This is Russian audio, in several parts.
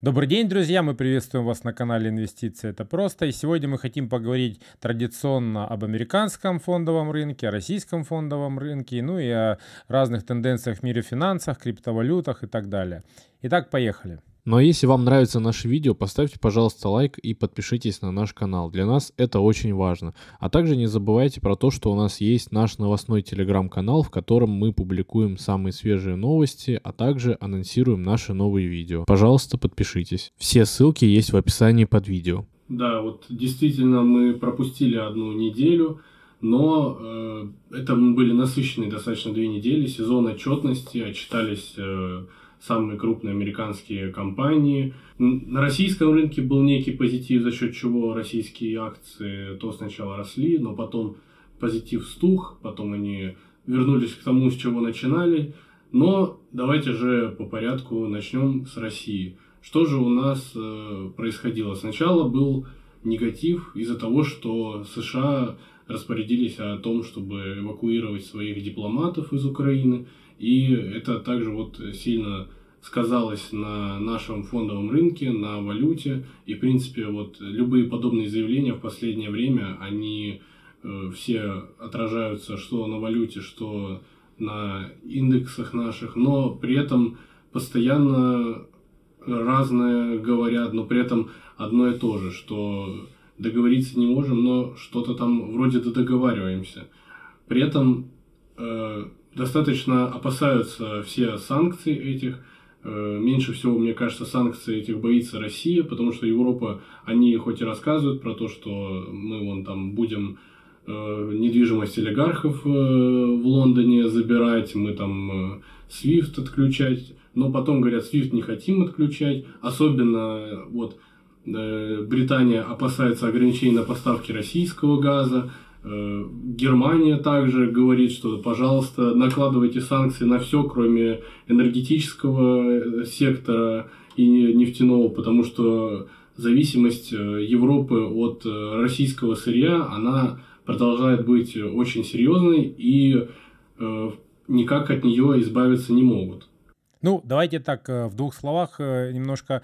Добрый день, друзья! Мы приветствуем вас на канале Инвестиции. Это просто. И сегодня мы хотим поговорить традиционно об американском фондовом рынке, о российском фондовом рынке, ну и о разных тенденциях в мире финансах, криптовалютах и так далее. Итак, поехали. Ну а если вам нравится наше видео, поставьте, пожалуйста, лайк и подпишитесь на наш канал. Для нас это очень важно. А также не забывайте про то, что у нас есть наш новостной телеграм-канал, в котором мы публикуем самые свежие новости, а также анонсируем наши новые видео. Пожалуйста, подпишитесь. Все ссылки есть в описании под видео. Да, вот действительно мы пропустили одну неделю, но э, это были насыщенные достаточно две недели, сезон отчетности, отчитались э, самые крупные американские компании. На российском рынке был некий позитив, за счет чего российские акции то сначала росли, но потом позитив стух, потом они вернулись к тому, с чего начинали. Но давайте же по порядку начнем с России. Что же у нас э, происходило? Сначала был негатив из-за того, что США распорядились о том, чтобы эвакуировать своих дипломатов из Украины. И это также вот сильно сказалось на нашем фондовом рынке, на валюте. И, в принципе, вот любые подобные заявления в последнее время, они э, все отражаются что на валюте, что на индексах наших, но при этом постоянно разное говорят, но при этом одно и то же, что договориться не можем, но что-то там вроде договариваемся. При этом э, достаточно опасаются все санкций этих. Э, меньше всего, мне кажется, санкций этих боится Россия, потому что Европа, они хоть и рассказывают про то, что мы вон там будем э, недвижимость олигархов э, в Лондоне забирать, мы там SWIFT отключать, но потом говорят, SWIFT не хотим отключать, особенно вот Британия опасается ограничений на поставки российского газа, Германия также говорит, что, пожалуйста, накладывайте санкции на все, кроме энергетического э, сектора и нефтяного, потому что зависимость э, Европы от российского сырья, она продолжает быть очень серьезной и никак от нее избавиться не могут. Ну, давайте так в двух словах немножко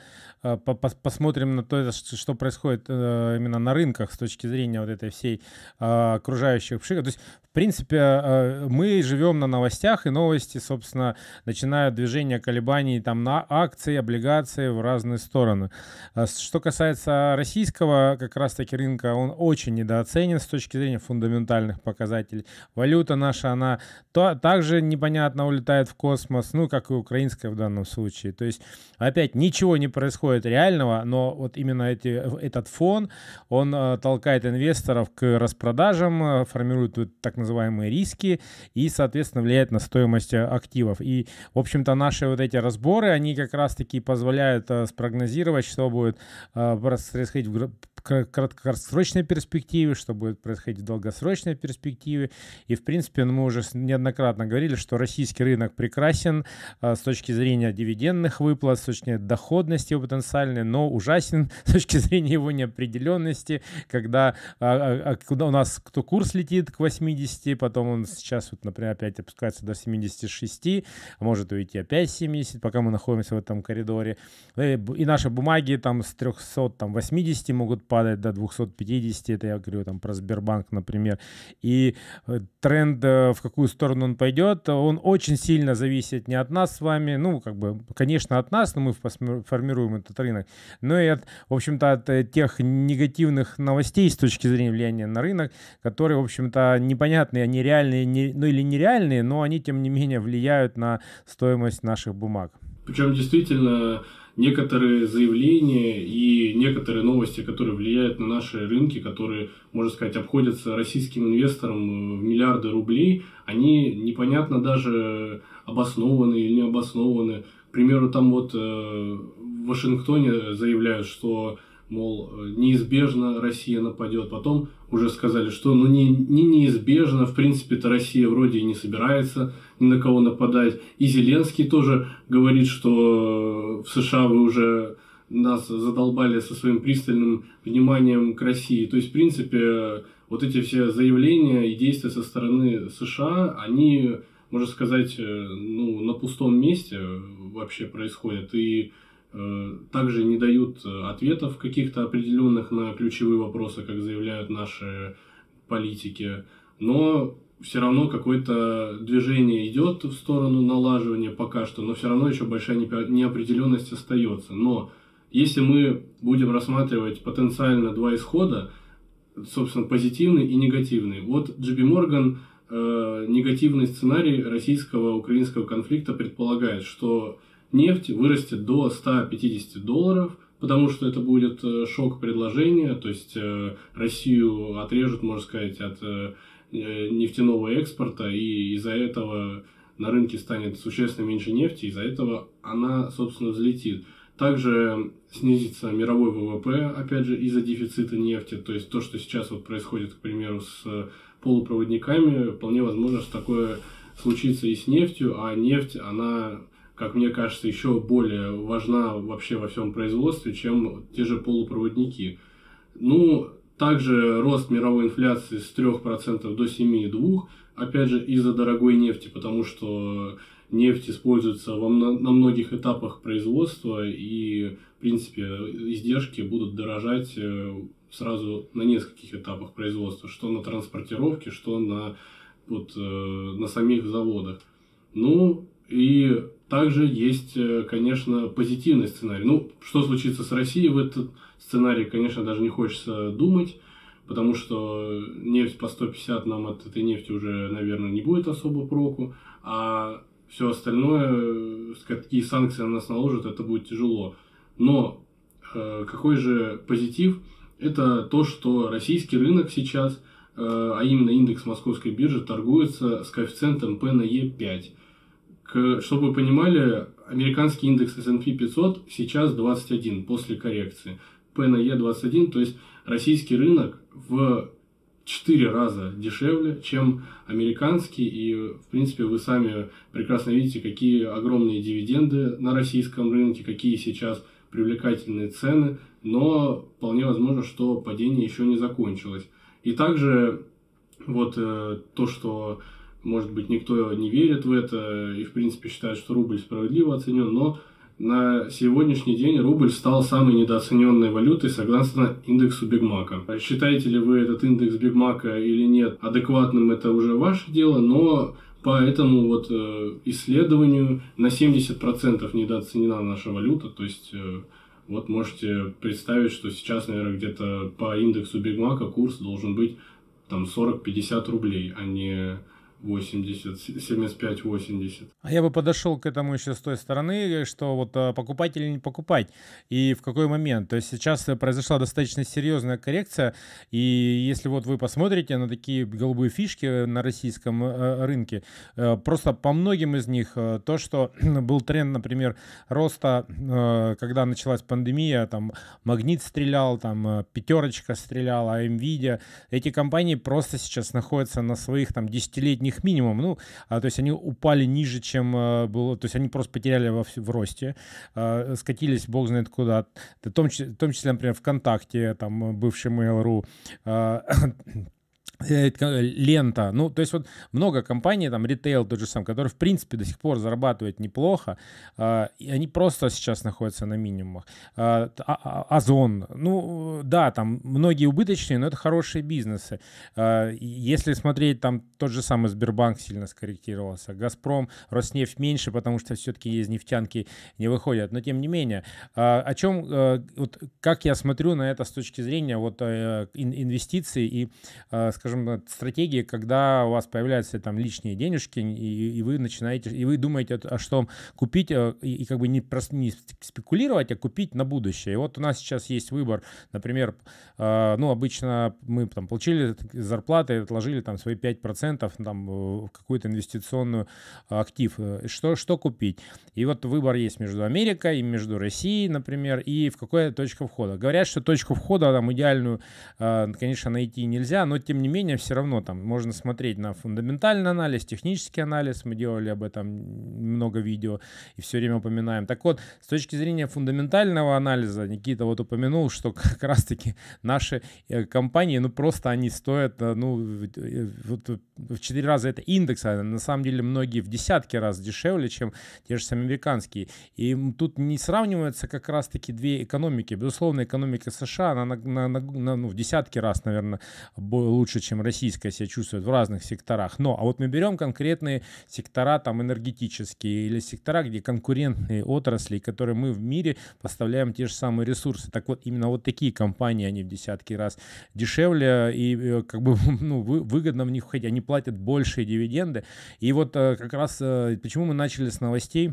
посмотрим на то, что происходит именно на рынках с точки зрения вот этой всей окружающих пшика. То есть, в принципе, э, мы живем на новостях, и новости, собственно, начинают движение колебаний там на акции, облигации в разные стороны. А что касается российского как раз-таки рынка, он очень недооценен с точки зрения фундаментальных показателей. Валюта наша, она то, также непонятно улетает в космос, ну, как и украинская в данном случае. То есть, опять, ничего не происходит реального, но вот именно эти, этот фон, он э, толкает инвесторов к распродажам, э, формирует так называемые риски и, соответственно, влияет на стоимость э, активов. И, в общем-то, наши вот эти разборы, они как раз-таки позволяют э, спрогнозировать, что будет э, происходить в краткосрочной перспективе, что будет происходить в долгосрочной перспективе. И, в принципе, ну, мы уже неоднократно говорили, что российский рынок прекрасен с точки зрения дивидендных выплат, с точки зрения доходности его потенциальной, но ужасен с точки зрения его неопределенности, когда, а, а, когда у нас кто курс летит к 80, 70, потом он сейчас, вот, например, опять опускается до 76, а может уйти опять 70, пока мы находимся в этом коридоре. Э, и наши бумаги там с 380 могут падать до 250, это я говорю там про Сбербанк, например. И э, тренд, э, в какую сторону он пойдет, он очень сильно зависит не от нас с вами, ну, как бы, конечно, от нас, но мы формируем этот рынок, но и от, в общем-то, от тех негативных новостей с точки зрения влияния на рынок, которые, в общем-то, непонятные, они реальные, не, ну или нереальные, но они, тем не менее, влияют на стоимость наших бумаг. Причем действительно некоторые заявления и некоторые новости, которые влияют на наши рынки, которые, можно сказать, обходятся российским инвесторам в миллиарды рублей, они непонятно даже обоснованы или не обоснованы. К примеру, там вот э, в Вашингтоне заявляют, что мол, неизбежно Россия нападет. Потом уже сказали, что ну не, не неизбежно, в принципе-то Россия вроде и не собирается ни на кого нападать. И Зеленский тоже говорит, что в США вы уже нас задолбали со своим пристальным вниманием к России. То есть, в принципе, вот эти все заявления и действия со стороны США, они, можно сказать, ну, на пустом месте вообще происходят. И также не дают ответов каких-то определенных на ключевые вопросы, как заявляют наши политики. Но все равно какое-то движение идет в сторону налаживания пока что, но все равно еще большая неопределенность остается. Но если мы будем рассматривать потенциально два исхода, собственно, позитивный и негативный. Вот JP Morgan э, негативный сценарий российского-украинского конфликта предполагает, что нефть вырастет до 150 долларов, потому что это будет э, шок предложения, то есть э, Россию отрежут, можно сказать, от э, Э, нефтяного экспорта, и из-за этого на рынке станет существенно меньше нефти, из-за этого она, собственно, взлетит. Также снизится мировой ВВП, опять же, из-за дефицита нефти. То есть то, что сейчас вот происходит, к примеру, с полупроводниками, вполне возможно, что такое случится и с нефтью, а нефть, она, как мне кажется, еще более важна вообще во всем производстве, чем те же полупроводники. Ну, также рост мировой инфляции с 3% до 7,2%, опять же из-за дорогой нефти, потому что нефть используется во, на многих этапах производства, и, в принципе, издержки будут дорожать э, сразу на нескольких этапах производства, что на транспортировке, что на, вот, э, на самих заводах. Ну, и также есть, э, конечно, позитивный сценарий. Ну, что случится с Россией в этот сценарий, конечно, даже не хочется думать, потому что нефть по 150 нам от этой нефти уже, наверное, не будет особо проку, а все остальное, какие санкции на нас наложат, это будет тяжело. Но э, какой же позитив? Это то, что российский рынок сейчас, э, а именно индекс московской биржи, торгуется с коэффициентом P на E 5. К, чтобы вы понимали, американский индекс S&P 500 сейчас 21 после коррекции. P на E 21, то есть российский рынок в 4 раза дешевле, чем американский. И, в принципе, вы сами прекрасно видите, какие огромные дивиденды на российском рынке, какие сейчас привлекательные цены. Но вполне возможно, что падение еще не закончилось. И также вот э, то, что, может быть, никто не верит в это и, в принципе, считает, что рубль справедливо оценен, но на сегодняшний день рубль стал самой недооцененной валютой согласно индексу Бигмака. Считаете ли вы этот индекс Бигмака или нет адекватным, это уже ваше дело, но по этому вот э, исследованию на 70% недооценена наша валюта, то есть э, вот можете представить, что сейчас, наверное, где-то по индексу Бигмака курс должен быть там 40-50 рублей, а не 80, 75-80. А я бы подошел к этому еще с той стороны, что вот а, покупать или не покупать, и в какой момент. То есть сейчас произошла достаточно серьезная коррекция, и если вот вы посмотрите на такие голубые фишки на российском э, рынке, э, просто по многим из них э, то, что был тренд, например, роста, когда началась пандемия, там Магнит стрелял, там Пятерочка стреляла, Nvidia, эти компании просто сейчас находятся на своих там десятилетних них минимум. Ну, а, то есть они упали ниже, чем а, было. То есть они просто потеряли во, в росте, а, скатились бог знает куда. В том в том числе например, ВКонтакте, там, бывший Mail.ru, а, Э, лента, ну, то есть вот много компаний, там, ритейл тот же сам, который, в принципе, до сих пор зарабатывает неплохо, э, и они просто сейчас находятся на минимумах. Э, Озон, ну, да, там многие убыточные, но это хорошие бизнесы. Э, если смотреть, там тот же самый Сбербанк сильно скорректировался, Газпром, Роснефть меньше, потому что все-таки из нефтянки не выходят, но тем не менее, э, о чем, э, вот как я смотрю на это с точки зрения вот э, инвестиций и, э, скажем, скажем, стратегии, когда у вас появляются там лишние денежки, и, и вы начинаете, и вы думаете, а что купить, э, и, и как бы не, просто не спекулировать, а купить на будущее. И вот у нас сейчас есть выбор, например, э, ну, обычно мы там получили зарплаты, отложили там свои 5% там, в какую-то инвестиционную актив. Э, что, что купить? И вот выбор есть между Америкой между Россией, например, и в какая точка входа. Говорят, что точку входа там идеальную, конечно, найти нельзя, но тем не менее менее, все равно там можно смотреть на фундаментальный анализ, технический анализ. Мы делали об этом много видео и все время упоминаем. Так вот, с точки зрения фундаментального анализа, Никита вот упомянул, что как раз-таки наши э, компании, ну просто они стоят, э, ну, вот в 4 раза это индекс, а на самом деле многие в десятки раз дешевле, чем те же самые американские. И тут не сравниваются как раз-таки две экономики. Безусловно, экономика США, она на, на, на, на, ну, в десятки раз, наверное, лучше, чем российская себя чувствует в разных секторах. Но, а вот мы берем конкретные сектора, там, энергетические или сектора, где конкурентные отрасли, которые мы в мире поставляем те же самые ресурсы. Так вот, именно вот такие компании, они в десятки раз дешевле и э, как бы ну, выгодно в них входить. Они платят большие дивиденды. И вот э, как раз э, почему мы начали с новостей,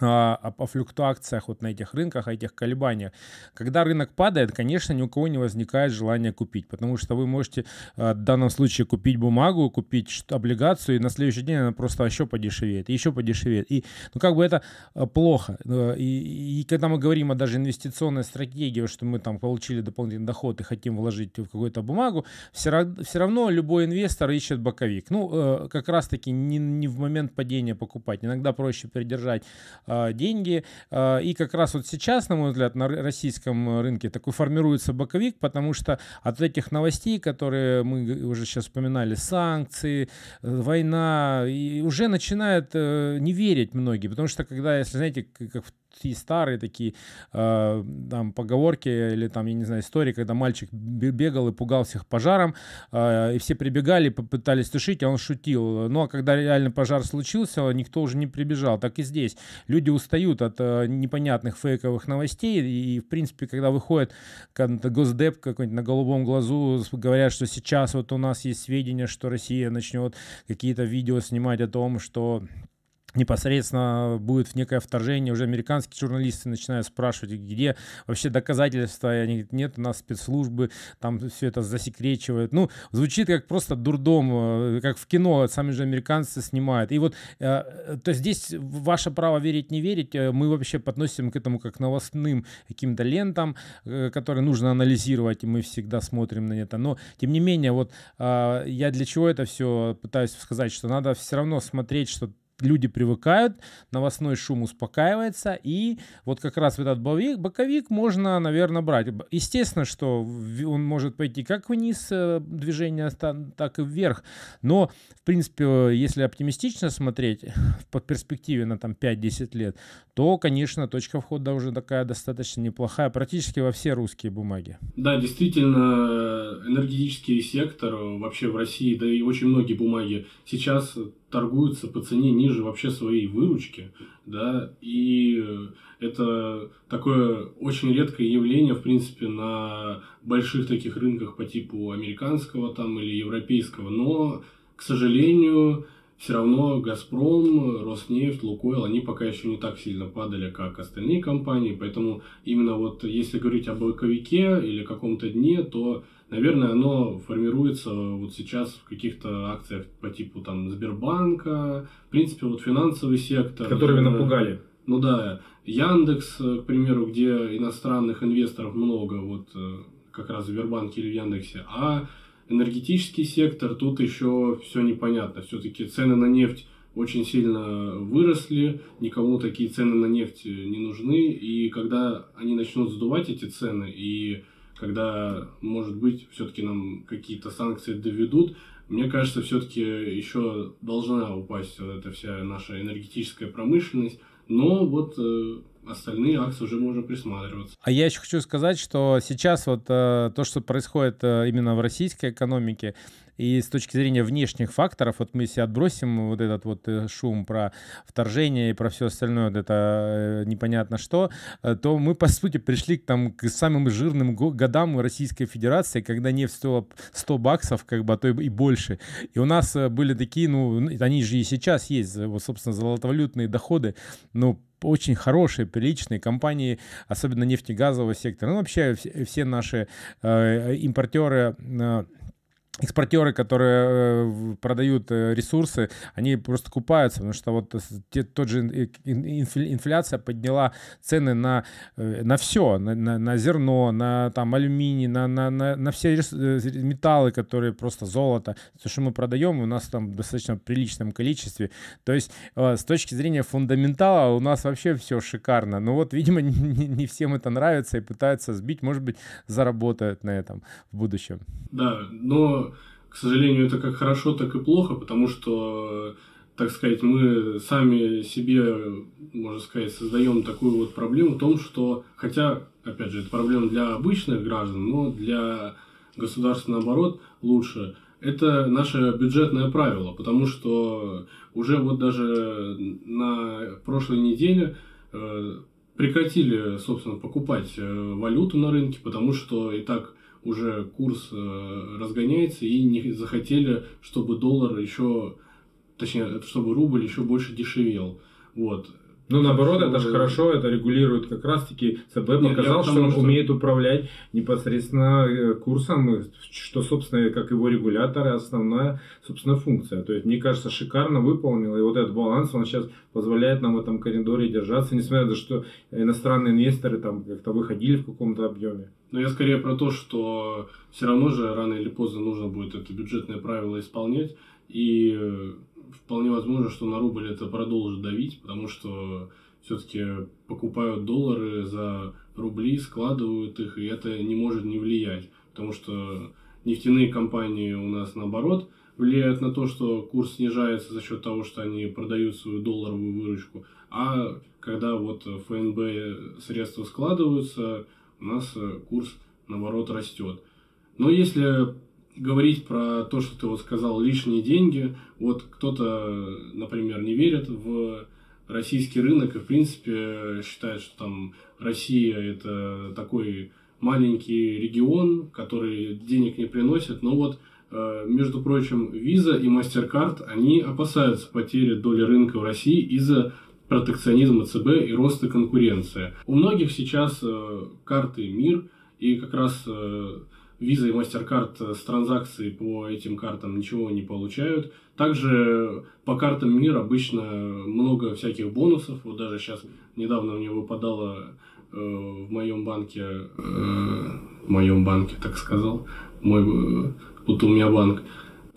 а, о флюктуациях вот на этих рынках, о этих колебаниях. Когда рынок падает, конечно, ни у кого не возникает желания купить, потому что вы можете а, в данном случае купить бумагу, купить облигацию, и на следующий день она просто еще подешевеет, еще подешевеет. И, ну, как бы это а, плохо. И, и когда мы говорим о даже инвестиционной стратегии, что мы там получили дополнительный доход и хотим вложить в какую-то бумагу, все, все равно любой инвестор ищет боковик. Ну, э, как раз-таки не, не в момент падения покупать. Иногда проще придержать деньги. А, и как раз вот сейчас, на мой взгляд, на российском рынке такой формируется боковик, потому что от этих новостей, которые мы уже сейчас вспоминали, санкции, э, война, и уже начинают э, не верить многие, потому что когда, если знаете, как в и старые такие э, там поговорки или там, я не знаю, истории, когда мальчик бегал и пугал всех пожаром, э, и все прибегали, попытались тушить, а он шутил. Ну, а когда реально пожар случился, никто уже не прибежал. Так и здесь. Люди устают от э, непонятных фейковых новостей, и, в принципе, когда выходит госдеп какой-нибудь на голубом глазу, говорят, что сейчас вот у нас есть сведения, что Россия начнет какие-то видео снимать о том, что непосредственно будет некое вторжение, уже американские журналисты начинают спрашивать, где вообще доказательства, и они говорят, нет, у нас спецслужбы там все это засекречивают. Ну, звучит как просто дурдом, э, как в кино, сами же американцы снимают. И вот, э, то есть здесь ваше право верить, не верить, э, мы вообще подносим к этому как новостным каким-то лентам, которые нужно анализировать, и мы всегда смотрим на это. Но, тем не менее, вот я для чего это все пытаюсь сказать, что надо все равно смотреть, что люди привыкают, новостной шум успокаивается, и вот как раз этот боковик, боковик можно, наверное, брать. Естественно, что он может пойти как вниз э, движение, так и вверх, но, в принципе, если оптимистично смотреть по перспективе на там 5-10 лет, то, конечно, точка входа уже такая достаточно неплохая, практически во все русские бумаги. Да, действительно, энергетический сектор вообще в России, да и очень многие бумаги сейчас торгуются по цене ниже вообще своей выручки, да, и это такое очень редкое явление, в принципе, на больших таких рынках по типу американского там или европейского, но, к сожалению, все равно Газпром, Роснефть, Лукойл, они пока еще не так сильно падали, как остальные компании, поэтому именно вот если говорить о боковике или каком-то дне, то Наверное, оно формируется вот сейчас в каких-то акциях по типу там Сбербанка, в принципе, вот финансовый сектор. Которые вы напугали. Ну да, Яндекс, к примеру, где иностранных инвесторов много, вот э, как раз в Сбербанке или в Яндексе, а энергетический сектор, тут еще все непонятно. Все-таки цены на нефть очень сильно выросли, никому такие цены на нефть не нужны, и когда они начнут сдувать эти цены и когда, может быть, все-таки нам какие-то санкции доведут, мне кажется, все-таки еще должна упасть вот эта вся наша энергетическая промышленность. Но вот э, остальные акции уже можно присматриваться. А я еще хочу сказать, что сейчас вот э, то, что происходит э, именно в российской экономике, и с точки зрения внешних факторов, вот мы себе отбросим вот этот вот э, шум про вторжение и про все остальное, вот это э, непонятно что, э, то мы, по сути, пришли к, там, к самым жирным годам Российской Федерации, когда нефть стоила 100 баксов, как бы, а то и больше. И у нас были такие, ну, они же и сейчас есть, вот, собственно, золотовалютные доходы, ну, очень хорошие, приличные компании, особенно нефтегазового сектора. Ну, вообще все, все наши э, импортеры э, экспортеры, которые э, продают э, ресурсы, они просто купаются, потому что вот те, тот же инфляция подняла цены на, э, на все, на, на, на зерно, на там, алюминий, на, на, на, на все металлы, которые просто золото, то, что мы продаем, у нас там достаточно приличном количестве. То есть с точки зрения фундаментала у нас вообще все шикарно. Но вот, видимо, не, не всем это нравится и пытаются сбить, может быть, заработают на этом в будущем. Да, но к сожалению, это как хорошо, так и плохо, потому что, так сказать, мы сами себе, можно сказать, создаем такую вот проблему в том, что, хотя, опять же, это проблема для обычных граждан, но для государства, наоборот, лучше. Это наше бюджетное правило, потому что уже вот даже на прошлой неделе э, прекратили, собственно, покупать э, валюту на рынке, потому что и так уже курс э, разгоняется и не захотели, чтобы доллар еще, точнее, чтобы рубль еще больше дешевел. Вот. Ну, наоборот, это же хорошо, это регулирует как раз-таки ЦБ показал, что он что... умеет управлять непосредственно э, курсом, что, собственно, как его регулятор, основная, собственно, функция. То есть, мне кажется, шикарно выполнил, и вот этот баланс, он сейчас позволяет нам в этом коридоре держаться, несмотря на то, что иностранные инвесторы там как-то выходили в каком-то объеме. Но я скорее про то, что все равно же рано или поздно нужно будет это бюджетное правило исполнять, и э, вполне возможно, что на рубль это продолжит давить, потому что все-таки покупают доллары за рубли, складывают их, и это не может не влиять, потому что нефтяные компании у нас наоборот влияют на то, что курс снижается за счет того, что они продают свою долларовую выручку, а когда вот ФНБ средства складываются, у нас курс наоборот растет. Но если говорить про то, что ты вот сказал, лишние деньги. Вот кто-то, например, не верит в российский рынок и, в принципе, считает, что там Россия – это такой маленький регион, который денег не приносит. Но вот, э, между прочим, Visa и MasterCard, они опасаются потери доли рынка в России из-за протекционизма ЦБ и роста конкуренции. У многих сейчас э, карты МИР, и как раз э, Visa и MasterCard с транзакций по этим картам ничего не получают. Также по картам мира обычно много всяких бонусов. Вот даже сейчас недавно мне выпадало э, в моем банке, э, в моем банке, так сказал, мой, э, вот у меня банк.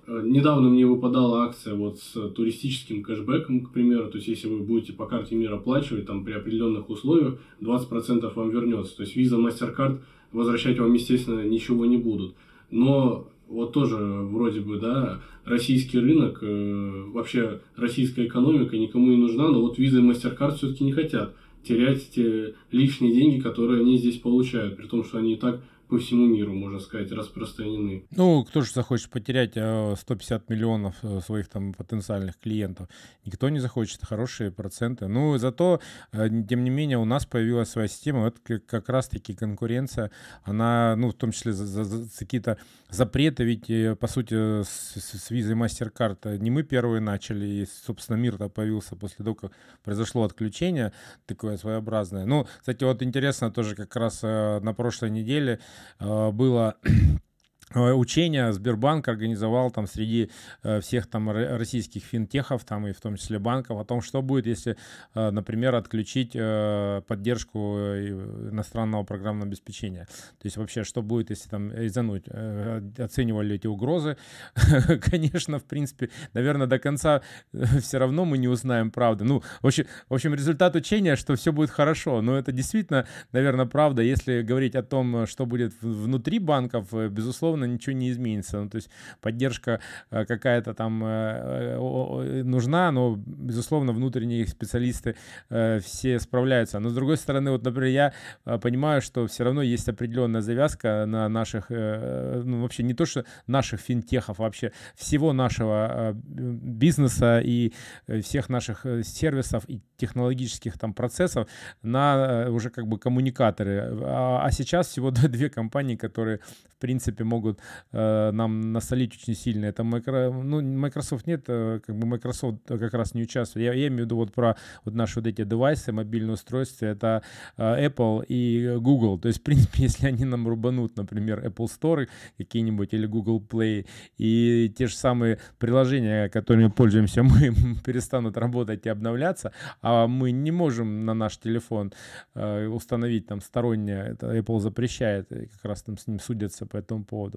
Э, недавно мне выпадала акция вот с туристическим кэшбэком, к примеру. То есть, если вы будете по карте мира оплачивать, там при определенных условиях 20% вам вернется. То есть, Visa, MasterCard – возвращать вам, естественно, ничего не будут. Но вот тоже вроде бы, да, российский рынок, э, вообще российская экономика никому не нужна, но вот визы и MasterCard все-таки не хотят терять те лишние деньги, которые они здесь получают, при том, что они и так по всему миру, можно сказать, распространены. Ну, кто же захочет потерять 150 э, миллионов э, своих там потенциальных клиентов? Никто не захочет, хорошие проценты. Ну, зато, э, тем не менее, у нас появилась своя система, это как раз-таки конкуренция, она, ну, в том числе за, за, за какие-то запреты, ведь, по сути, с, с визой MasterCard не мы первые начали, и, собственно, мир-то появился после того, как произошло отключение такое своеобразное. Ну, кстати, вот интересно тоже как раз на прошлой неделе было Э, учения Сбербанк организовал там среди э, всех там российских финтехов, там и в том числе банков, о том, что будет, если, э, например, отключить поддержку иностранного программного обеспечения. То есть вообще, что будет, если там резануть? Оценивали эти угрозы? Конечно, в принципе, наверное, до конца все равно мы не узнаем правды. Ну, в общем, в общем, результат учения, что все будет хорошо. Но это действительно, наверное, правда. Если говорить о том, что будет внутри банков, безусловно, безусловно, ничего не изменится. Ну, то есть поддержка э, какая-то там э, э, нужна, но, безусловно, внутренние специалисты все справляются. Но, с другой стороны, вот, например, я понимаю, что все равно есть определенная завязка на наших, ну, вообще не то, что наших финтехов, вообще всего нашего бизнеса и всех наших сервисов и технологических там процессов на уже как бы коммуникаторы. А, а сейчас всего две компании, которые, в принципе, могут могут э, нам насолить очень сильно. Это микро, ну, Microsoft нет, э, как бы Microsoft как раз не участвует. Я, я имею в виду вот про вот наши вот эти девайсы, мобильные устройства, это э, Apple и Google. То есть, в принципе, если они нам рубанут, например, Apple Store какие-нибудь или Google Play, и те же самые приложения, которыми пользуемся мы, перестанут работать и обновляться, а мы не можем на наш телефон э, установить там стороннее, это Apple запрещает, и как раз там с ним судятся по этому поводу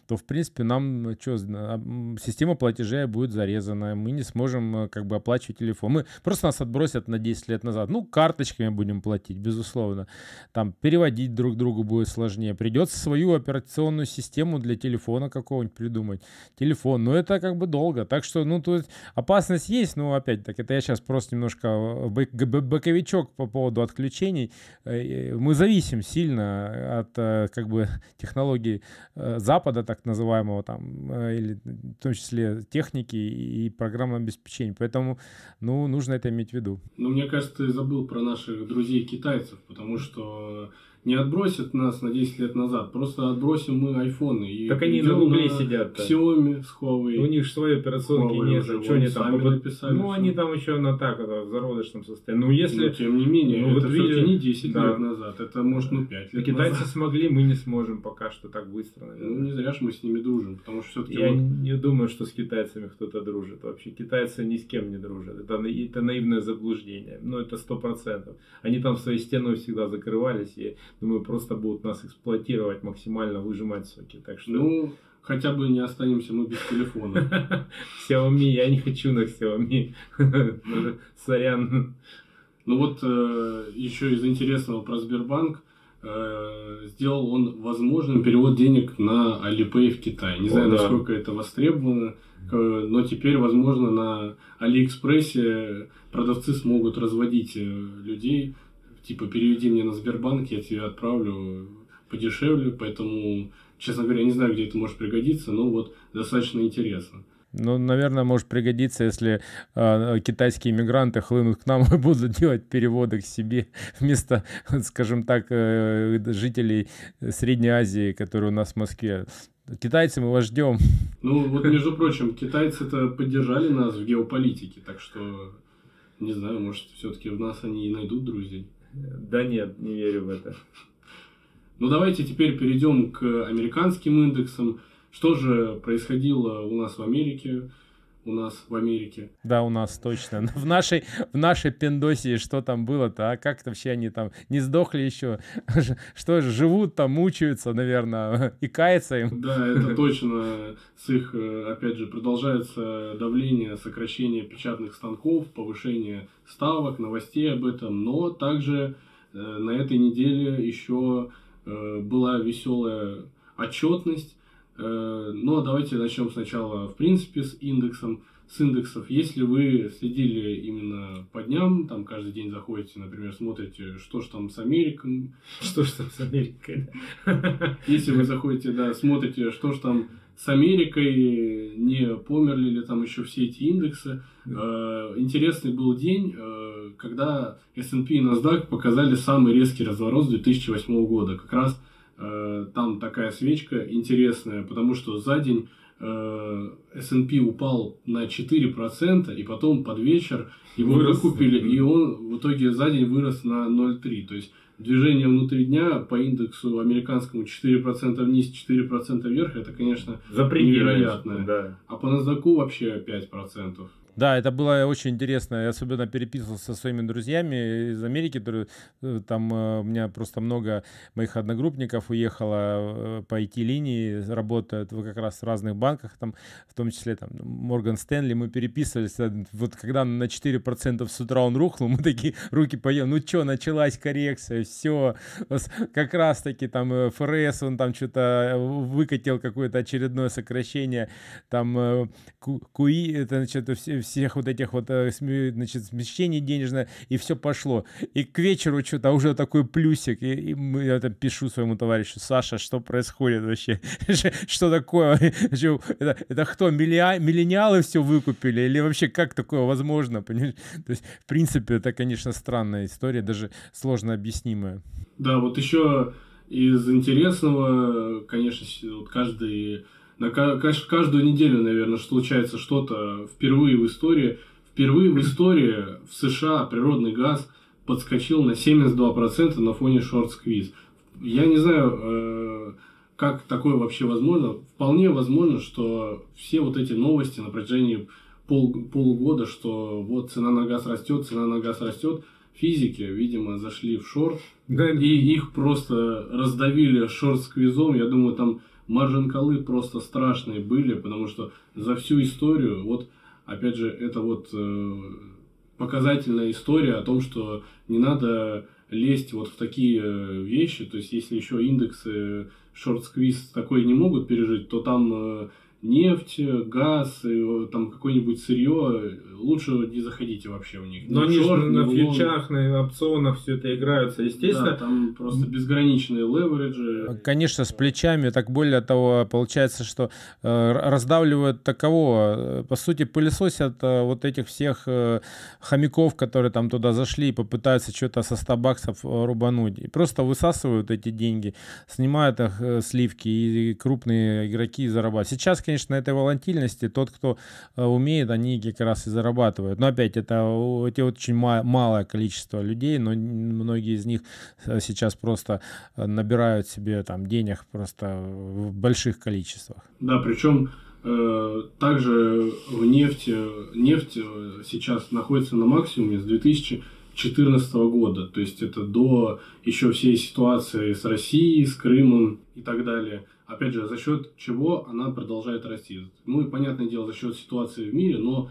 то, в принципе, нам э, что, система платежей будет зарезана, мы не сможем э, как бы оплачивать телефон. Мы просто нас отбросят на 10 лет назад. Ну, карточками будем платить, безусловно. Там переводить друг другу будет сложнее. Придется свою операционную систему для телефона какого-нибудь придумать. Телефон, но это как бы долго. Так что, ну, тут опасность есть, но опять так это я сейчас просто немножко э, боковичок по поводу отключений. Мы зависим сильно от как бы технологий Запада, так называемого там, э, или в том числе техники и программного обеспечения. Поэтому, ну, нужно это иметь в виду. Ну, мне кажется, ты забыл про наших друзей китайцев, потому что не отбросят нас на 10 лет назад, просто отбросим мы айфоны. И так они на гугле сидят. -то. Xiaomi с Huawei. У них же своей операционки нет. Что они там написали? Ну, они там еще на так, в зародышном состоянии. Ну, если... Но, тем не менее, ну, это вот все не 10 да. лет назад, это может, ну, 5 лет Китайцы назад. смогли, мы не сможем пока что так быстро, наверное. Ну, не зря же мы с ними дружим, потому что все-таки... Я вот... не думаю, что с китайцами кто-то дружит вообще. Китайцы ни с кем не дружат. Это, это наивное заблуждение. Ну, это сто процентов. Они там свои стены всегда закрывались, и, думаю, просто будут нас эксплуатировать, максимально выжимать соки. Так что... Ну, хотя бы не останемся мы без телефона. Xiaomi, я не хочу на Xiaomi. Сорян. Ну вот э, еще из интересного про Сбербанк. Э, сделал он возможным перевод денег на Alipay в Китай. Не знаю, О, да. насколько это востребовано, э, но теперь, возможно, на Алиэкспрессе продавцы смогут разводить людей типа, переведи мне на Сбербанк, я тебе отправлю подешевле, поэтому, честно говоря, не знаю, где это может пригодиться, но вот достаточно интересно. Ну, наверное, может пригодиться, если э, китайские иммигранты хлынут к нам и будут делать переводы к себе вместо, скажем так, э, жителей Средней Азии, которые у нас в Москве. Китайцы мы вас ждем. Ну, вот, между прочим, китайцы-то поддержали нас в геополитике, так что, не знаю, может, все-таки в нас они и найдут друзей. Да нет, не верю в это. Ну давайте теперь перейдем к американским индексам. Что же происходило у нас в Америке? У нас в Америке. Да, у нас точно. В нашей, в нашей Пендосии что там было-то, а как вообще они там не сдохли еще? Что живут там, мучаются, наверное, и каются им. Да, это точно. С их, э, опять же, продолжается давление, сокращение печатных станков, повышение ставок, новостей об этом, но также э, на этой неделе еще э, была веселая отчетность но давайте начнем сначала, в принципе, с индексом. С индексов, если вы следили именно по дням, там каждый день заходите, например, смотрите, что ж там с Америкой. Что ж там с Америкой, Если вы заходите, да, смотрите, что ж там с Америкой, не померли ли там еще все эти индексы. Э, интересный был день, э, когда S&P и NASDAQ показали самый резкий разворот с 2008 года. Как раз Э, там такая свечка интересная, потому что за день э, S&P упал на 4%, и потом под вечер его вырос. выкупили, и он в итоге за день вырос на 0,3%. То есть движение внутри дня по индексу американскому 4% вниз, 4% вверх, это, конечно, невероятно. Да. А по NASDAQ вообще 5%. Да, это было очень интересно. Я особенно переписывался со своими друзьями из Америки, э, там э, у меня просто много моих одногруппников уехало э, по IT-линии, работают как раз в разных банках, там, в том числе там Морган Стэнли, мы переписывались. Вот когда на 4% с утра он рухнул, мы такие руки поем, ну что, началась коррекция, все, как раз таки там ФРС, он там что-то выкатил какое-то очередное сокращение, там КУИ, это значит, все всех вот этих вот, э, значит, смещений денежное, и все пошло. И к вечеру что-то уже такой плюсик, и, и я там пишу своему товарищу, Саша, что происходит вообще? Что такое? Это, это кто, миллениалы все выкупили? Или вообще как такое возможно? Понимаешь? То есть, в принципе, это, конечно, странная история, даже сложно объяснимая. Да, вот еще из интересного, конечно, вот каждый, на каждую неделю, наверное, случается что-то впервые в истории. Впервые в истории в США природный газ подскочил на 72% на фоне шорт-сквиз. Я не знаю, э, как такое вообще возможно. Вполне возможно, что все вот эти новости на протяжении пол, полугода, что вот цена на газ растет, цена на газ растет, физики, видимо, зашли в шорт, да. и их просто раздавили шорт-сквизом. Я думаю, там маржин-колы просто страшные были, потому что за всю историю, вот, опять же, это вот э, показательная история о том, что не надо лезть вот в такие э, вещи, то есть если еще индексы шорт-сквиз такой не могут пережить, то там э, нефть, газ, там какое-нибудь сырье, лучше не заходите вообще в них. Но они же на фьючах, на опционах все это играются, естественно. Да, там просто безграничные левериджи. Конечно, с плечами, так более того, получается, что э, раздавливают такового. По сути, пылесосят э, вот этих всех э, хомяков, которые там туда зашли и попытаются что-то со 100 баксов э, рубануть. И просто высасывают эти деньги, снимают их э, сливки, и крупные игроки зарабатывают. Сейчас, конечно, на этой волатильности тот, кто э, умеет, они как раз и зарабатывают. Но опять, это эти очень малое количество людей, но многие из них э, сейчас просто э, набирают себе там денег просто в больших количествах. Да, причем также в нефти, нефть сейчас находится на максимуме с 2014 года. То есть это до еще всей ситуации с Россией, с Крымом и так далее опять же, за счет чего она продолжает расти. Ну и понятное дело, за счет ситуации в мире, но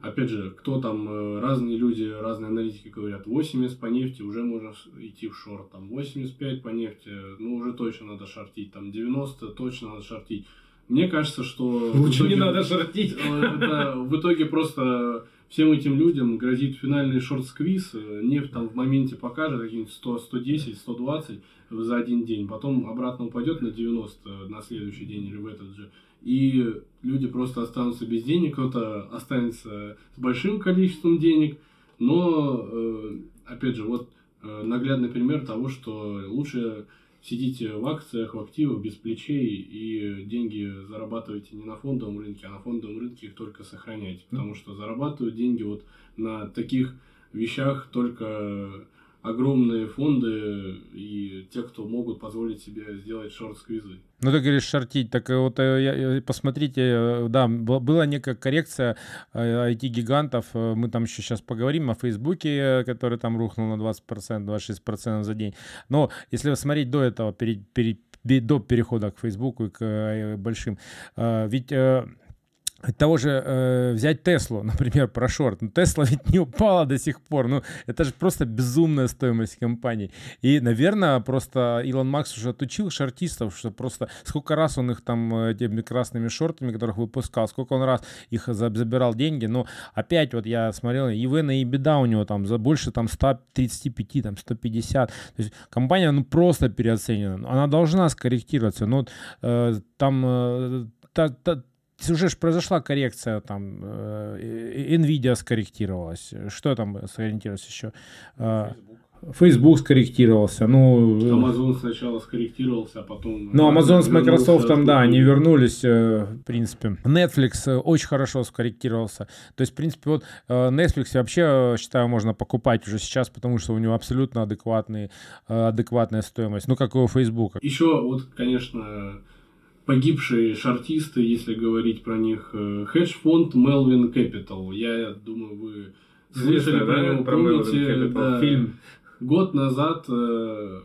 опять же, кто там, э, разные люди, разные аналитики говорят, 80 по нефти уже можно идти в шорт, там 85 по нефти, ну уже точно надо шортить, там 90 точно надо шортить. Мне кажется, что... Лучше итоге, не надо шортить. Да, в итоге просто всем этим людям грозит финальный шорт-сквиз. Нефть там в моменте покажет какие-нибудь 100, 110, 120 за один день. Потом обратно упадет на 90 на следующий день или в этот же. И люди просто останутся без денег. Кто-то останется с большим количеством денег. Но, э, опять же, вот э, наглядный пример того, что лучше сидите в акциях, в активах без плечей и деньги зарабатываете не на фондовом рынке, а на фондовом рынке их только сохраняйте. Потому что зарабатывают деньги вот на таких вещах только огромные фонды и те, кто могут позволить себе сделать шорт-сквизы. Ну, ты говоришь шортить, так э, вот э, посмотрите, э, да, была некая коррекция IT-гигантов, мы там еще сейчас поговорим о Фейсбуке, который там рухнул на 20%, 26% за день, но если смотреть до этого, перед, перед, до перехода к Фейсбуку и к большим, ведь того же э, взять Теслу, например, про шорт. Ну, Тесла ведь не упала до сих пор. Ну, это же просто безумная стоимость компании. И, наверное, просто Илон Макс уже отучил шортистов, что просто сколько раз он их там э, этими красными шортами, которых выпускал, сколько он раз их забирал деньги. Но опять вот я смотрел, и на и беда у него там за больше там 135, там 150. То есть компания ну просто переоценена. Она должна скорректироваться. Но э, там э, та, та, уже же произошла коррекция, там, э, Nvidia скорректировалась, что там скорректировалось еще? Э, Facebook скорректировался, ну... Amazon сначала скорректировался, а потом... Ну, Amazon с Microsoft, там, да, они вернулись, э, в принципе. Netflix очень хорошо скорректировался. То есть, в принципе, вот Netflix вообще, считаю, можно покупать уже сейчас, потому что у него абсолютно адекватный, адекватная стоимость. Ну, как и у Facebook. Еще вот, конечно, погибшие шартисты, если говорить про них, э, хедж-фонд Melvin Capital. Я думаю, вы слышали про него, про помните, да, фильм. Год назад э,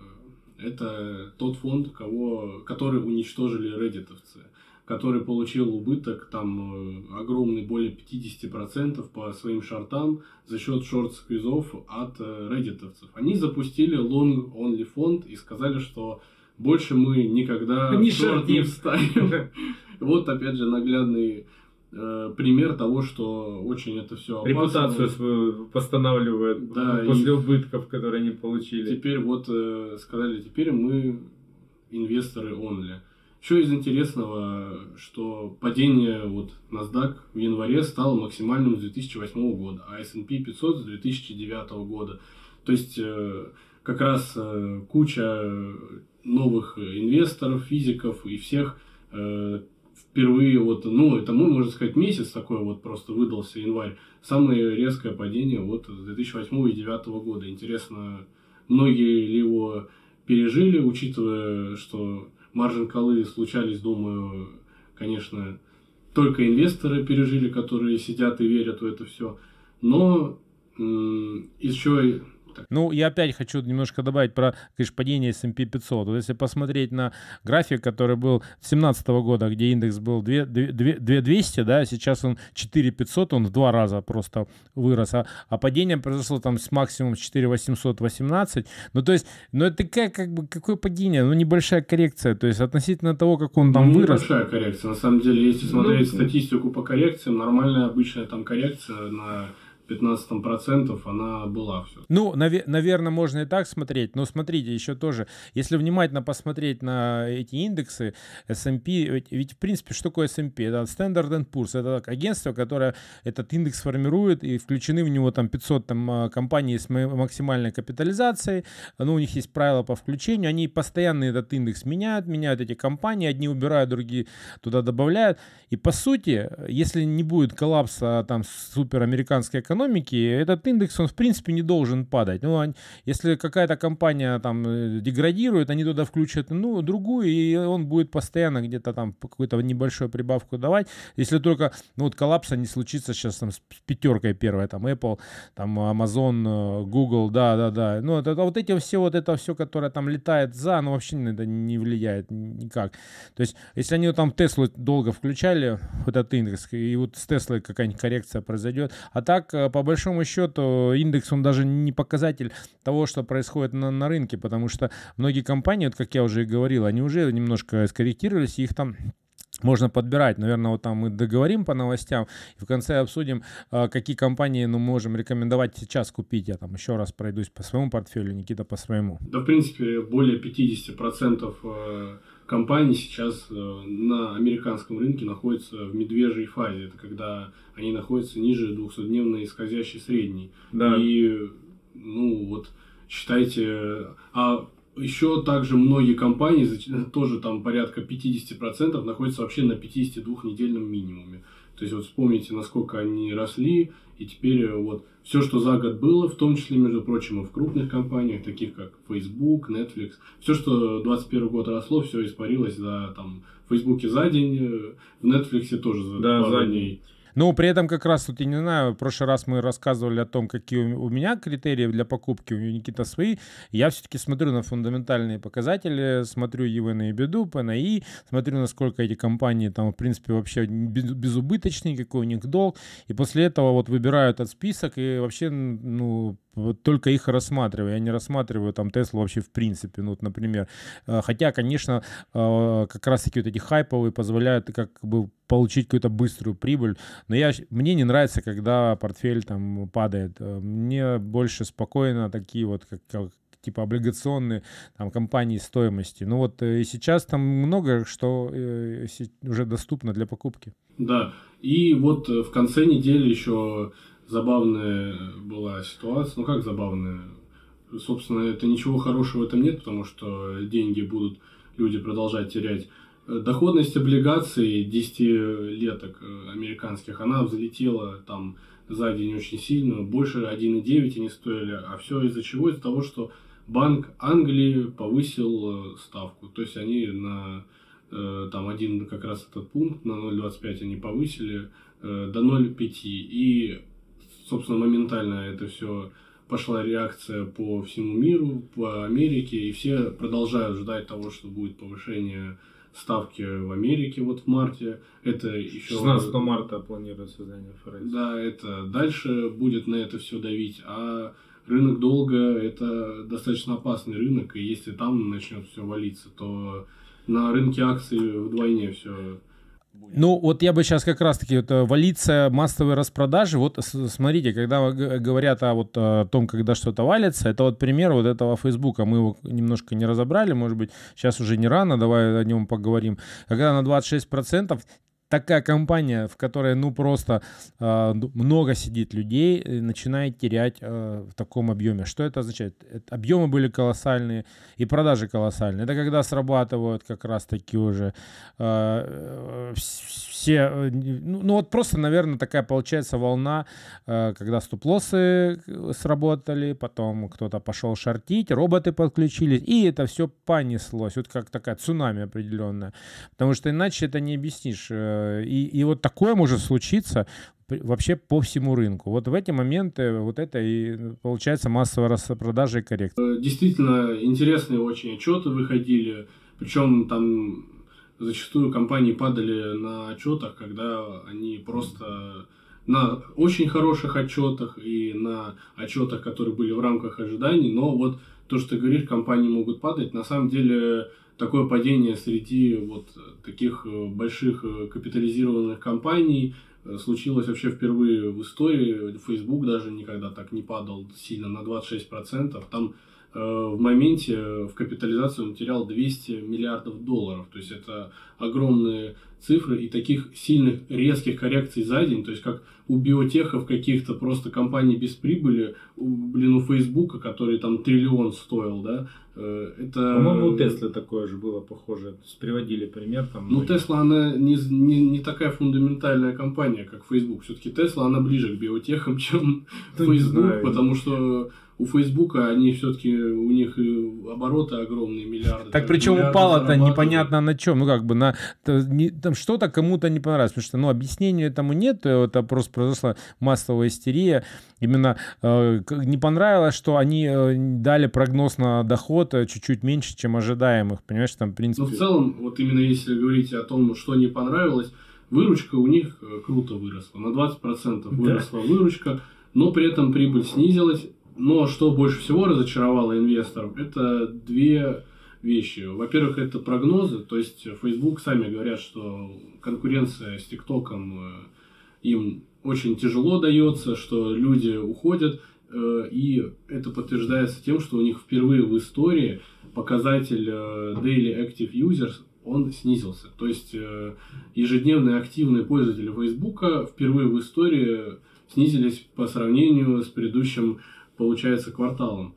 это тот фонд, кого, который уничтожили реддитовцы, который получил убыток там э, огромный, более 50% по своим шортам за счет шорт-сквизов от реддитовцев. Они запустили long-only фонд и сказали, что больше мы никогда не шорт не вставим. Вот опять же наглядный э, пример того, что очень это все опасно. Репутацию свою восстанавливает да, после убытков, которые они получили. Теперь вот э, сказали, теперь мы инвесторы only. Еще из интересного, что падение вот NASDAQ в январе стало максимальным с 2008 года, а S&P 500 с 2009 года. То есть э, как раз э, куча новых инвесторов, физиков и всех э, впервые вот, ну, это, ну, можно сказать, месяц такой вот просто выдался январь. Самое резкое падение вот с 2008 и 2009 года. Интересно, многие ли его пережили, учитывая, что маржин колы случались, думаю, конечно, только инвесторы пережили, которые сидят и верят в это все. Но еще ну, я опять хочу немножко добавить про, конечно, падение S&P 500. Вот если посмотреть на график, который был 2017 года, где индекс был 2, 2, 200, да, сейчас он 4500, он в два раза просто вырос, а, а падение произошло там с максимум 4818. Ну, то есть, ну, это как, как бы, какое падение? Ну, небольшая коррекция, то есть относительно того, как он там ну, вырос. Небольшая коррекция, на самом деле, если смотреть ну, статистику по коррекциям, нормальная обычная там коррекция на 15% она была все. Ну, нав- наверное, можно и так смотреть, но смотрите, еще тоже, если внимательно посмотреть на эти индексы S&P, ведь, ведь в принципе, что такое S&P? Это Standard Poor's, это агентство, которое этот индекс формирует, и включены в него там 500 там, а, компаний с максимальной капитализацией, ну, у них есть правила по включению, они постоянно этот индекс меняют, меняют эти компании, одни убирают, другие туда добавляют, и по сути, если не будет коллапса там супер американской экономики, экономики, этот индекс, он в принципе не должен падать. Ну, если какая-то компания там э, деградирует, они туда включат ну, другую, и он будет постоянно где-то там какую-то небольшую прибавку давать. Если только, ну вот коллапса не случится сейчас там с пятеркой первой, там Apple, там Amazon, э, Google, да-да-да. Ну, это, вот эти все, вот это все, которое там летает за, оно вообще на это не влияет никак. То есть, если они там Теслу долго включали, вот этот индекс, и вот с Теслой какая-нибудь коррекция произойдет, а так э, по большому счету индекс, он даже не показатель того, что происходит на, на рынке, потому что многие компании, вот как я уже и говорил, они уже немножко скорректировались, их там можно подбирать. Наверное, вот там мы договорим по новостям и в конце обсудим, а, какие компании ну, можем рекомендовать сейчас купить. Я там еще раз пройдусь по своему портфелю, Никита по своему. Да, в принципе, более 50% компаний сейчас э, на американском рынке находятся в медвежьей фазе. Это когда они находятся ниже 200-дневной скользящей средней. Да. И, ну, вот, считайте... А еще также многие компании, тоже там порядка 50% находятся вообще на 52-недельном минимуме. То есть вот вспомните, насколько они росли, и теперь э, вот все, что за год было, в том числе, между прочим, и в крупных компаниях, таких как Facebook, Netflix, все, что 2021 год росло, все испарилось за там в Facebook за день, э, в Netflix тоже за да, пару за дней. Ну, при этом как раз, вот, я не знаю, в прошлый раз мы рассказывали о том, какие у меня критерии для покупки, у Никита свои. Я все-таки смотрю на фундаментальные показатели, смотрю EVN и беду, PNI, смотрю, насколько эти компании там, в принципе, вообще безубыточные, какой у них долг. И после этого вот выбираю этот список и вообще, ну, только их рассматриваю. Я не рассматриваю там Теслу вообще в принципе. Ну, вот, например. Э, хотя, конечно, э, как раз-таки вот эти хайповые позволяют как бы получить какую-то быструю прибыль. Но я, мне не нравится, когда портфель там падает. Э, мне больше спокойно такие вот, как, как типа облигационные там, компании стоимости. Ну вот и сейчас там много что уже доступно для покупки. Да, и вот в конце недели еще забавная была ситуация. Ну как забавная? Собственно, это ничего хорошего в этом нет, потому что деньги будут люди продолжать терять. Доходность облигаций 10-леток американских, она взлетела там за день очень сильно, больше 1,9 они стоили, а все из-за чего? Из-за того, что Банк Англии повысил ставку, то есть они на э, там один как раз этот пункт на 0,25 они повысили э, до 0,5 и собственно, моментально это все пошла реакция по всему миру, по Америке, и все продолжают ждать того, что будет повышение ставки в Америке вот в марте. Это еще... 16 марта планируется создание ФРС. Да, это дальше будет на это все давить, а рынок долга это достаточно опасный рынок, и если там начнет все валиться, то на рынке акций вдвойне все ну, вот я бы сейчас как раз-таки вот, э, валиться массовые распродажи. Вот смотрите, когда говорят о, вот, о том, когда что-то валится, это вот пример вот этого Фейсбука. Мы его немножко не разобрали, может быть, сейчас уже не рано, давай о нем поговорим. Когда на 26% такая компания, в которой, ну, просто э, много сидит людей, начинает терять э, в таком объеме. Что это означает? Это, объемы были колоссальные и продажи колоссальные. Это когда срабатывают как раз-таки уже э, все, э, ну, ну вот просто, наверное, такая получается волна, э, когда стоп-лоссы сработали, потом кто-то пошел шортить, роботы подключились, и это все понеслось. Вот как такая цунами определенная. Потому что иначе это не объяснишь. Э, и, и вот такое может случиться вообще по всему рынку. Вот в эти моменты вот это и получается массовая распродажа и коррекция. Действительно интересные очень отчеты выходили, причем там зачастую компании падали на отчетах, когда они просто на очень хороших отчетах и на отчетах, которые были в рамках ожиданий, но вот то, что ты говоришь, компании могут падать, на самом деле такое падение среди вот таких э, больших э, капитализированных компаний э, случилось вообще впервые в истории. Facebook даже никогда так не падал сильно на 26%. Там в моменте в капитализацию он терял 200 миллиардов долларов. То есть это огромные цифры и таких сильных резких коррекций за день, то есть как у биотехов каких-то просто компаний без прибыли, у, блин, у Фейсбука, который там триллион стоил, да, это... По-моему, у Теслы такое же было похоже, то есть приводили пример там. Ну, Тесла, она не, не, не такая фундаментальная компания, как Facebook, все-таки Тесла, она ближе к биотехам, чем Facebook, потому что у Фейсбука они все-таки, у них обороты огромные, миллиарды. Так причем упало-то непонятно на чем, ну как бы на там что-то кому-то не понравилось, потому что ну объяснения этому нет, это просто произошла массовая истерия. Именно э, не понравилось, что они э, дали прогноз на доход э, чуть-чуть меньше, чем ожидаемых, понимаешь, там в принципе. Ну в целом, вот именно если говорить о том, что не понравилось, выручка у них э, круто выросла, на 20% выросла да. выручка, но при этом прибыль снизилась но что больше всего разочаровало инвесторов, это две вещи. Во-первых, это прогнозы, то есть Facebook сами говорят, что конкуренция с ТикТоком э, им очень тяжело дается, что люди уходят, э, и это подтверждается тем, что у них впервые в истории показатель э, Daily Active Users он снизился. То есть ежедневные активные пользователи Facebook впервые в истории снизились по сравнению с предыдущим получается, кварталом.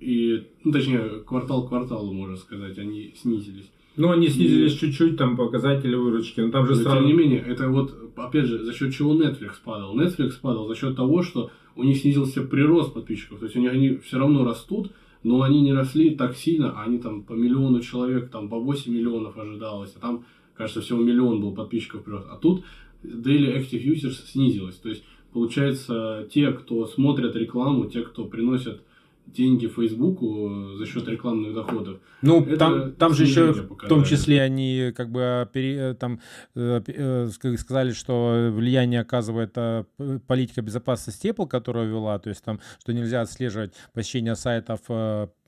И, ну, точнее, квартал к кварталу, можно сказать, они снизились. Ну, они снизились и... чуть-чуть, там, показатели выручки, но там же но, сразу... Тем не менее, это вот, опять же, за счет чего Netflix падал? Netflix падал за счет того, что у них снизился прирост подписчиков, то есть у них они все равно растут, но они не росли так сильно, а они там по миллиону человек, там по 8 миллионов ожидалось, а там, кажется, всего миллион был подписчиков прирост. А тут Daily Active Users снизилось, то есть получается, те, кто смотрят рекламу, те, кто приносят деньги Фейсбуку за счет рекламных доходов. Ну, там, там же еще в том числе они как бы пере, там э, э, сказали, что влияние оказывает э, политика безопасности Apple, которая ввела, то есть там, что нельзя отслеживать посещение сайтов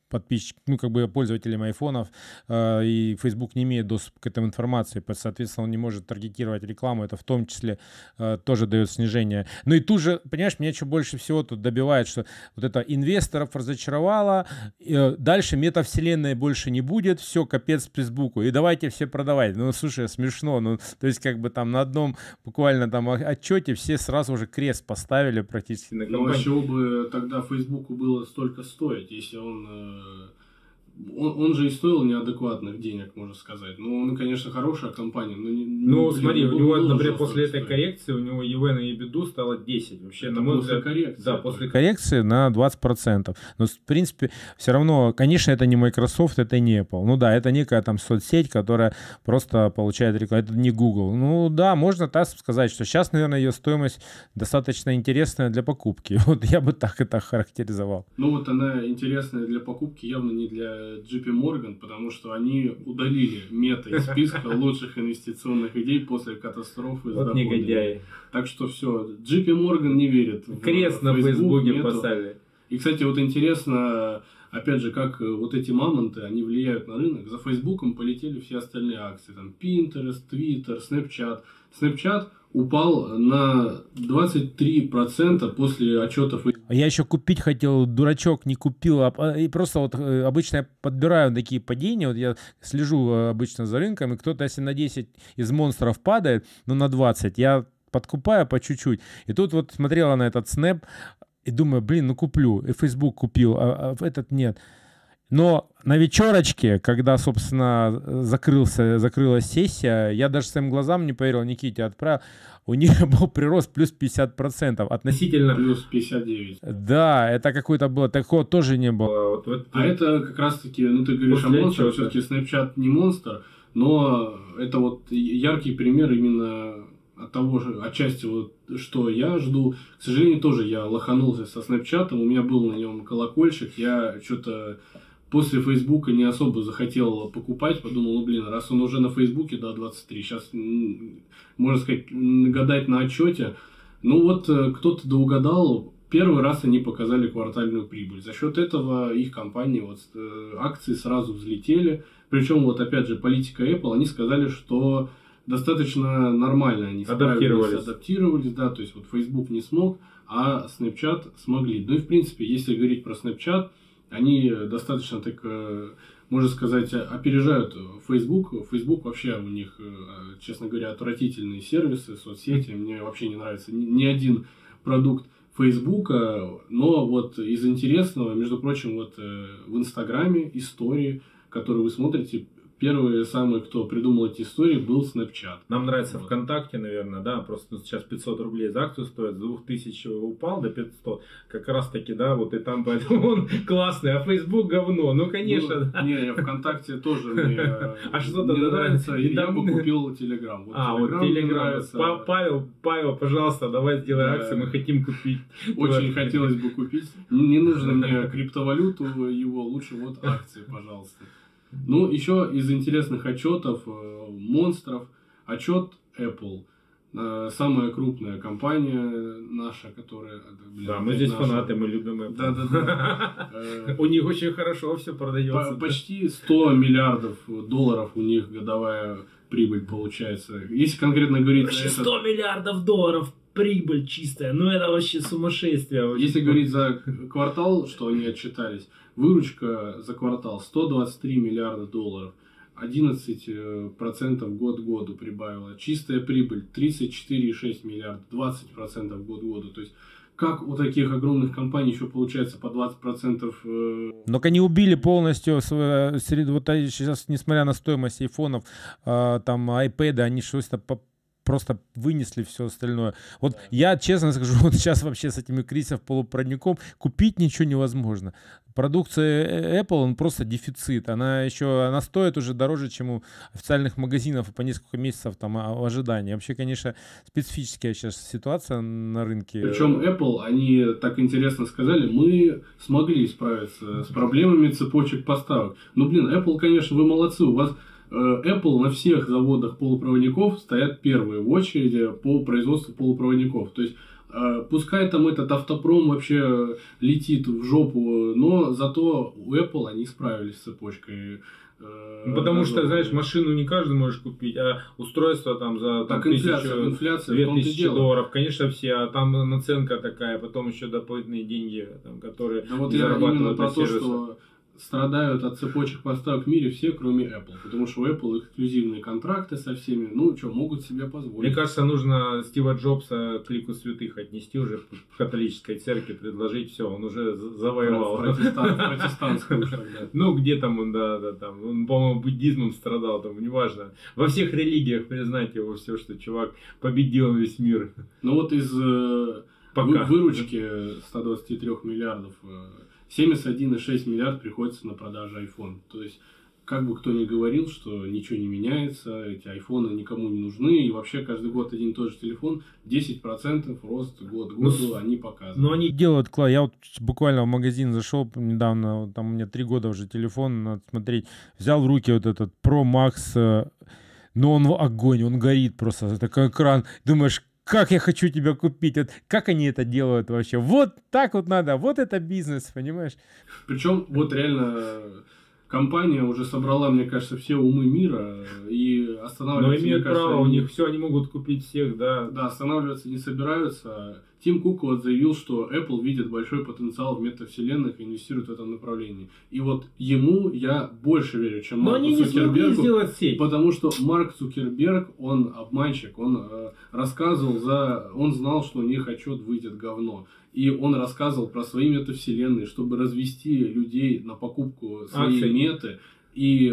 подписчик, ну, как бы пользователям айфонов, э, и Facebook не имеет доступа к этой информации, соответственно, он не может таргетировать рекламу, это в том числе э, тоже дает снижение. Ну и тут же, понимаешь, меня что больше всего тут добивает, что вот это инвесторов разочаровало, э, дальше метавселенной больше не будет, все, капец Фейсбуку, и давайте все продавать. Ну, слушай, смешно, ну, то есть как бы там на одном буквально там отчете все сразу уже крест поставили практически. Ну, а чего бы тогда Фейсбуку было столько стоить, если он э, Э, он, он же и стоил неадекватных денег, можно сказать. Ну, он, конечно, хорошая компания, но не, Ну, блин, смотри, у него, например, после этой стоить. коррекции у него EV на EBITDA стало 10. Вообще, Это на мой после взгляд, коррекции. Да, после коррекции на 20%. Но, в принципе, все равно, конечно, это не Microsoft, это не Apple. Ну да, это некая там соцсеть, которая просто получает рекламу. Это не Google. Ну да, можно так сказать, что сейчас, наверное, ее стоимость достаточно интересная для покупки. Вот я бы так это характеризовал. Ну вот она интересная для покупки, явно не для JP Morgan, потому что они удалили мета из списка лучших инвестиционных идей после катастрофы вот негодяи. Так что все, JP Morgan не верит в Крест на Фейсбуке поставили. И, кстати, вот интересно, опять же, как э, вот эти мамонты, они влияют на рынок. За Фейсбуком полетели все остальные акции. Там Pinterest, Twitter, Snapchat. Snapchat упал на 23% после отчетов. А я еще купить хотел, дурачок не купил. А, а, и просто вот э, обычно я подбираю такие падения. Вот я слежу э, обычно за рынком, и кто-то, если на 10 из монстров падает, ну на 20, я подкупаю по чуть-чуть. И тут вот смотрела на этот снэп и думаю, блин, ну куплю. И Facebook купил, а, а этот нет. Но на вечерочке, когда, собственно, закрылся, закрылась сессия, я даже своим глазам не поверил, Никите отправил, у них был прирост плюс 50%. Относительно плюс 59. Да, это какой-то было, такого тоже не было. А вот, вот, а это как раз-таки, ну ты говоришь о монстре, все-таки Snapchat не монстр, но это вот яркий пример именно от того же, отчасти вот, что я жду. К сожалению, тоже я лоханулся со снэпчатом, у меня был на нем колокольчик, я что-то после Фейсбука не особо захотел покупать, подумал, ну блин, раз он уже на Фейсбуке, да, 23, сейчас, можно сказать, гадать на отчете. Ну вот э, кто-то да угадал, первый раз они показали квартальную прибыль. За счет этого их компании, вот, э, акции сразу взлетели. Причем, вот опять же, политика Apple, они сказали, что достаточно нормально они адаптировались. адаптировались, да, то есть вот Facebook не смог, а Snapchat смогли. Ну и в принципе, если говорить про Snapchat, они достаточно так, э, можно сказать, опережают Facebook. Facebook вообще у них, э, честно говоря, отвратительные сервисы, соцсети. Мне вообще не нравится ни, один продукт Facebook, но вот из интересного, между прочим, вот э, в Инстаграме истории, которые вы смотрите, первые самые, кто придумал эти истории, был Snapchat. Нам нравится вот. ВКонтакте, наверное, да, просто сейчас 500 рублей за акцию стоит, с 2000 упал до 500, как раз таки, да, вот и там поэтому он классный, а Facebook говно, ну, конечно. Ну, да. Не, ВКонтакте тоже мне а что не нравится, и я бы купил Телеграм. а, вот Телеграм, Павел, Павел, пожалуйста, давай сделай акцию, мы хотим купить. Очень хотелось бы купить, не нужно мне криптовалюту его, лучше вот акции, пожалуйста. Ну, еще из интересных отчетов э, монстров, отчет Apple. Э, самая крупная компания наша, которая... Блин, да, мы здесь наша. фанаты, мы любим Apple. Да, да, да. У них очень хорошо все продается. Почти 100 миллиардов долларов у них годовая прибыль получается. Если конкретно говорить... Вообще 100 миллиардов долларов прибыль чистая. Ну, это вообще сумасшествие. Вообще. Если говорить за квартал, что они отчитались, выручка за квартал 123 миллиарда долларов. 11% год году прибавила. Чистая прибыль 34,6 миллиарда, 20% год году. То есть как у таких огромных компаний еще получается по 20%? Э... Но они убили полностью среди вот сейчас, несмотря на стоимость айфонов, э, там iPad, они что-то просто вынесли все остальное. Вот да. я честно скажу, вот сейчас вообще с этими кризисом полупроводником купить ничего невозможно. Продукция э, Apple, он просто дефицит. Она еще, она стоит уже дороже, чем у официальных магазинов по несколько месяцев там в ожидании. Вообще, конечно, специфическая сейчас ситуация на рынке. Причем Apple, они так интересно сказали, мы смогли справиться с проблемами цепочек поставок. Ну, блин, Apple, конечно, вы молодцы, у вас Apple на всех заводах полупроводников стоят первые в очереди по производству полупроводников. То есть э, Пускай там этот автопром вообще летит в жопу, но зато у Apple они справились с цепочкой. Э, ну, потому что, знаешь, машину не каждый может купить, а устройство там за там, так, инфляция, тысячу, инфляция, две тысячи долларов, конечно, все, а там наценка такая, потом еще дополнительные деньги, там, которые да вот я именно про то, что страдают от цепочек поставок в мире все, кроме Apple. Потому что у Apple эксклюзивные контракты со всеми, ну, что, могут себе позволить. Мне кажется, нужно Стива Джобса к лику святых отнести уже в католической церкви, предложить, все, он уже завоевал. Протестантскую уж Ну, где там он, да, да, там, он, по-моему, буддизмом страдал, там, неважно. Во всех религиях признать его все, что чувак победил весь мир. Ну, вот из э, Пока. выручки 123 миллиардов э, 71,6 миллиард приходится на продажу iPhone. То есть, как бы кто ни говорил, что ничего не меняется, эти айфоны никому не нужны, и вообще каждый год один и тот же телефон, 10% рост год к году ну, они показывают. Но они делают, я вот буквально в магазин зашел недавно, там у меня три года уже телефон, надо смотреть, взял в руки вот этот Pro Max, э, но он огонь, он горит просто, такой экран, думаешь, как я хочу тебя купить, вот как они это делают вообще, вот так вот надо, вот это бизнес, понимаешь? Причем вот реально компания уже собрала, мне кажется, все умы мира и останавливаться... Но имеют кажется, право, у них все, они могут купить всех, да. Да, останавливаться не собираются. Тим Кук вот заявил, что Apple видит большой потенциал в метавселенных и инвестирует в этом направлении. И вот ему я больше верю, чем Но Марку они не Цукербергу. сделать сеть. Потому что Марк Цукерберг, он обманщик, он э, рассказывал за... Он знал, что у них отчет выйдет говно. И он рассказывал про свои метавселенные, чтобы развести людей на покупку своей Акций. меты. И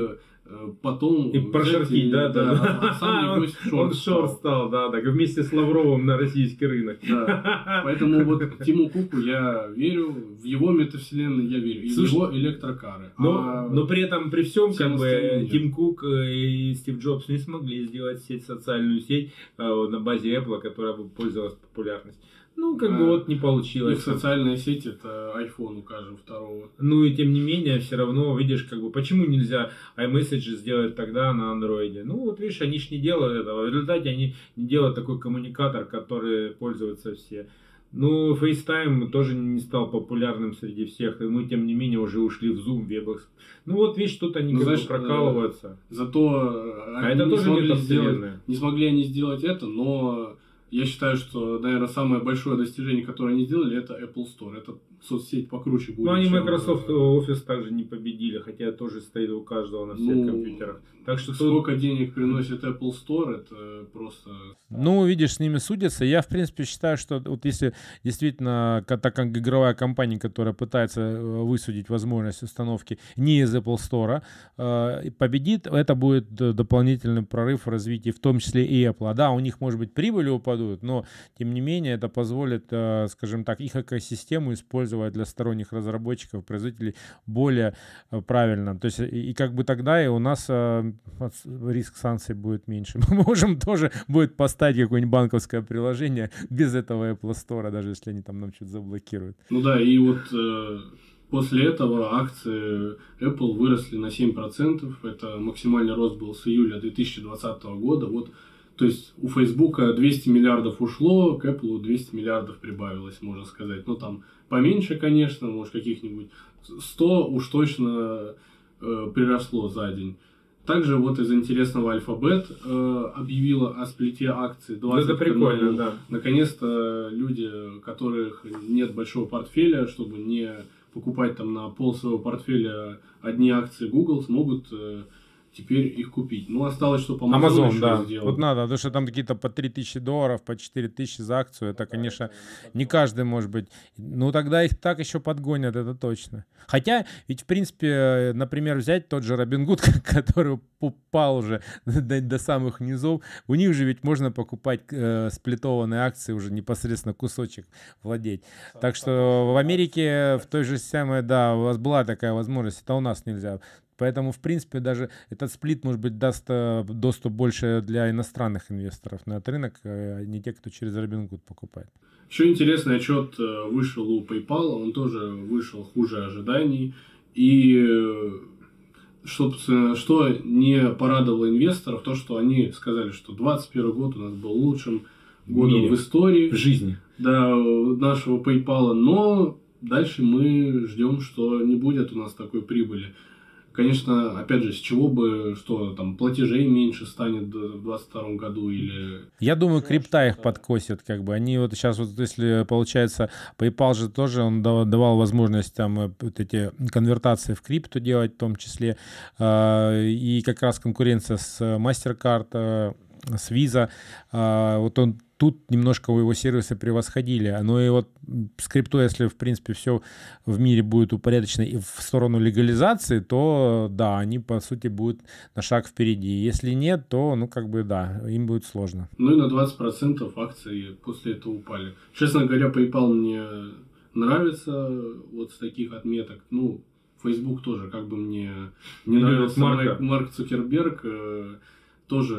потом... И прошерстить, да, да. да. а сам, Он- в Он шорт стал. да, так вместе с Лавровым на российский рынок. Да. Поэтому вот Тиму Куку я верю, в его метавселенной я верю, и в его электрокары. Но, А но при этом, при всем, как бы. Тим Кук э, и Стив Джобс не смогли сделать сеть, социальную сеть э, на базе Apple, которая бы пользовалась популярностью. Ну, как бы А, вот не их получилось. социальная сеть это iPhone у каждого второго. Ну и тем не менее, все равно, видишь, как бы, почему нельзя iMessage сделать тогда на андроиде? Ну вот видишь, они ж не делают этого. В результате они не делают такой коммуникатор, который пользуются все. Ну, FaceTime тоже не стал популярным среди всех, и мы, тем не менее, уже ушли в Zoom, Webex. Ну вот, видишь, тут они Ну, как бы знаешь, прокалываются. Зато э, А они это не тоже смогли сделать, не смогли они сделать это, но я считаю, что, наверное, самое большое достижение, которое они сделали, это Apple Store. Это соцсеть покруче будет. Ну, они Microsoft э, Office также не победили, хотя тоже стоит у каждого на всех Ну, компьютерах. Так что тут Сколько денег приносит Apple Store, это просто... Ну, видишь, с ними судятся. Я, в принципе, считаю, что вот если действительно, так как игровая компания, которая пытается э, высудить возможность установки не из Apple Store, э, победит, это будет д- дополнительный прорыв в развитии, в том числе и Apple. Да, у них, может быть, прибыли упадут, но, тем не менее, это позволит, э, скажем так, их экосистему использовать для сторонних разработчиков, производителей более э, правильно. То есть, и как бы тогда и у нас риск санкций будет меньше. Мы можем тоже будет поставить какое-нибудь банковское приложение без этого Apple Store, даже если они там нам что-то заблокируют. Ну да, и вот э, после этого акции Apple выросли на 7%. Это максимальный рост был с июля 2020 года. Вот, то есть у Facebook 200 миллиардов ушло, к Apple 200 миллиардов прибавилось, можно сказать. Ну там поменьше, конечно, может каких-нибудь 100 уж точно э, приросло за день. Также вот из интересного Alphabet э, объявила о сплите акций 20 это к прикольно, да. Наконец-то люди, которых нет большого портфеля, чтобы не покупать там на пол своего портфеля одни акции Google, смогут э, теперь их купить. Ну, осталось, что по Amazon, Amazon, да. сделать. Вот надо, потому что там какие-то по 3000 долларов, по 4000 за акцию. Это, конечно, не каждый может быть. Ну, тогда их так еще подгонят, это точно. Хотя, ведь, в принципе, например, взять тот же Робингуд, который упал уже до, до самых низов, у них же ведь можно покупать э, сплитованные акции, уже непосредственно кусочек владеть. Так что в Америке в той же самой, да, у вас была такая возможность, это у нас нельзя. Поэтому, в принципе, даже этот сплит, может быть, даст э, доступ больше для иностранных инвесторов на этот рынок, э, а не те, кто через Robinhood покупает. Еще интересный отчет э, вышел у PayPal, он тоже вышел хуже ожиданий. И собственно, что не порадовало инвесторов, то, что они сказали, что 2021 год у нас был лучшим годом мире. в истории. в жизни. да, нашего PayPal, но дальше мы ждем, что не будет у нас такой прибыли. Конечно, опять же, с чего бы, что там платежей меньше станет в 2022 году или... Я думаю, крипта их подкосит, как бы. Они вот сейчас вот, если получается, PayPal же тоже, он дав- давал возможность там э, вот эти конвертации в крипту делать в том числе. А, И как раз конкуренция с MasterCard, э, с Visa, а, вот он тут немножко у его сервисы превосходили. Но и вот м, с крипто, если, в принципе, все в мире будет упорядочено и в сторону легализации, то да, они, по сути, будут на шаг впереди. Если нет, то, ну, как бы, да, им будет сложно. Ну и на 20% акции после этого упали. Честно говоря, PayPal мне нравится вот с таких отметок. Ну, Facebook тоже, как бы мне не Марка. Марк, Марк Цукерберг. Э, тоже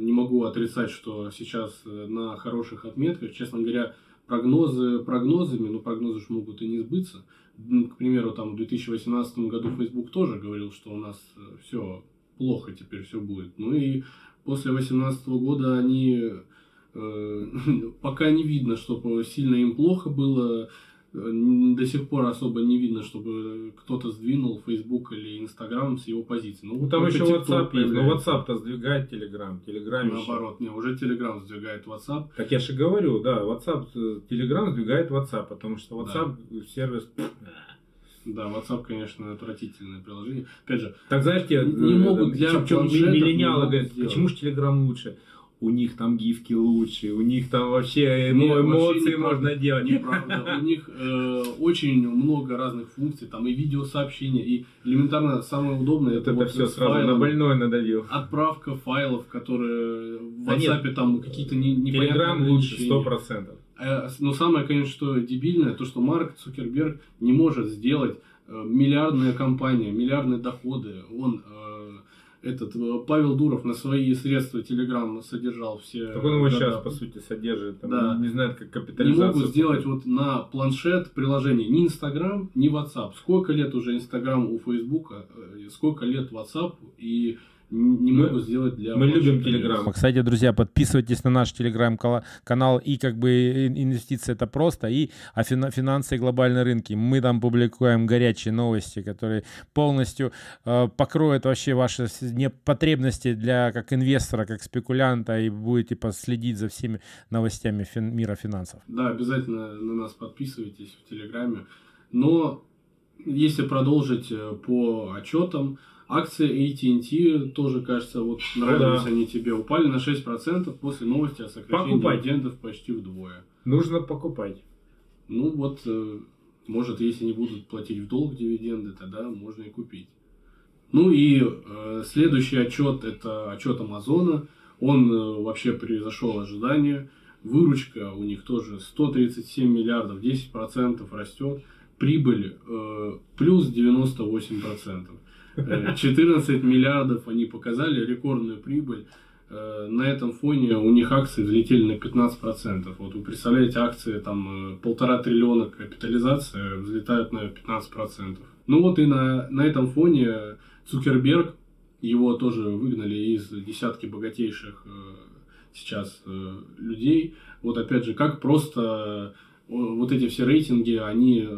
не могу отрицать, что сейчас э, на хороших отметках. Честно говоря, прогнозы прогнозами, но прогнозы же могут и не сбыться. К примеру, там в 2018 году Facebook тоже говорил, что у нас все плохо теперь все будет. Ну и после 2018 года они Э, пока не видно, чтобы сильно им плохо было. Э, до сих пор особо не видно, чтобы кто-то сдвинул Facebook или Instagram с его позиции. Ну, там еще WhatsApp есть, но WhatsApp-то сдвигает Telegram, Telegram Наоборот, не, уже Telegram сдвигает WhatsApp. Так я же говорю, да, WhatsApp, Telegram сдвигает WhatsApp, потому что WhatsApp да. сервис... Да, WhatsApp, конечно, отвратительное приложение. Опять же, так знаешь, не, не могут для миллениалы говорят, почему же Telegram лучше? У них там гифки лучше, у них там вообще эмо, эмоции можно делать. Неправда. У них э, очень много разных функций, там и видеосообщения, и элементарно самое удобное это, это вот все сразу файлом, на больной надавил. Отправка файлов, которые в WhatsApp да там какие-то не, непонятные Telegram лучше, сто процентов. Э, но самое, конечно, что дебильное, то, что Марк Цукерберг не может сделать э, миллиардная компания, миллиардные доходы. Он э, этот э, Павел Дуров на свои средства Телеграм содержал все. Так он его года. сейчас, по сути, содержит. Там, да. Не знает, как капитализацию. Не могут сделать вот на планшет приложение ни Инстаграм, ни WhatsApp. Сколько лет уже Инстаграм у Фейсбука, э, сколько лет WhatsApp и не могу сделать для Мы любим Телеграм. Кстати, друзья, подписывайтесь на наш Телеграм-канал. И как бы инвестиции это просто, и а финансы и глобальные рынки. Мы там публикуем горячие новости, которые полностью э, покроют вообще ваши потребности для как инвестора, как спекулянта, и будете последить за всеми новостями фин, мира финансов. Да, обязательно на нас подписывайтесь в Телеграме. Но если продолжить э, по отчетам, Акции AT&T тоже, кажется, вот нравились да. они тебе, упали на 6% после новости о сокращении покупать. дивидендов почти вдвое. Нужно покупать. Ну вот, э, может, если не будут платить в долг дивиденды, тогда можно и купить. Ну и э, следующий отчет это отчет Амазона. Он э, вообще превзошел ожидания. Выручка у них тоже 137 миллиардов, 10% растет. Прибыль э, плюс 98%. 14 миллиардов они показали, рекордную прибыль. Э, на этом фоне у них акции взлетели на 15%. Вот вы представляете, акции там э, полтора триллиона капитализация взлетают на 15%. Ну вот и на, на этом фоне Цукерберг, его тоже выгнали из десятки богатейших э, сейчас людей. Вот опять же, как просто вот эти все рейтинги, они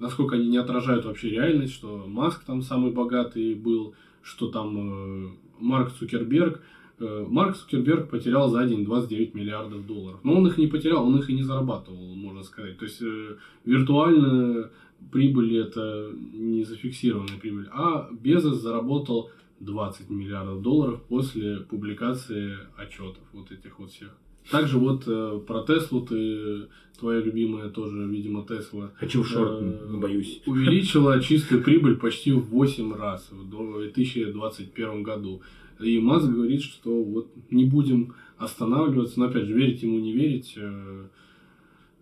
насколько они не отражают вообще реальность, что Маск там самый богатый был, что там э, Марк Цукерберг. Э, Марк Цукерберг потерял за день 29 миллиардов долларов. Но он их не потерял, он их и не зарабатывал, можно сказать. То есть э, виртуально прибыль это не зафиксированная прибыль. А Безос заработал 20 миллиардов долларов после публикации отчетов вот этих вот всех. Также вот э, про Теслу ты, твоя любимая тоже, видимо, Тесла. Хочу в шорт, э, боюсь. Увеличила чистую прибыль почти в 8 раз в 2021 году. И Маск говорит, что вот не будем останавливаться, но опять же, верить ему, не верить, э,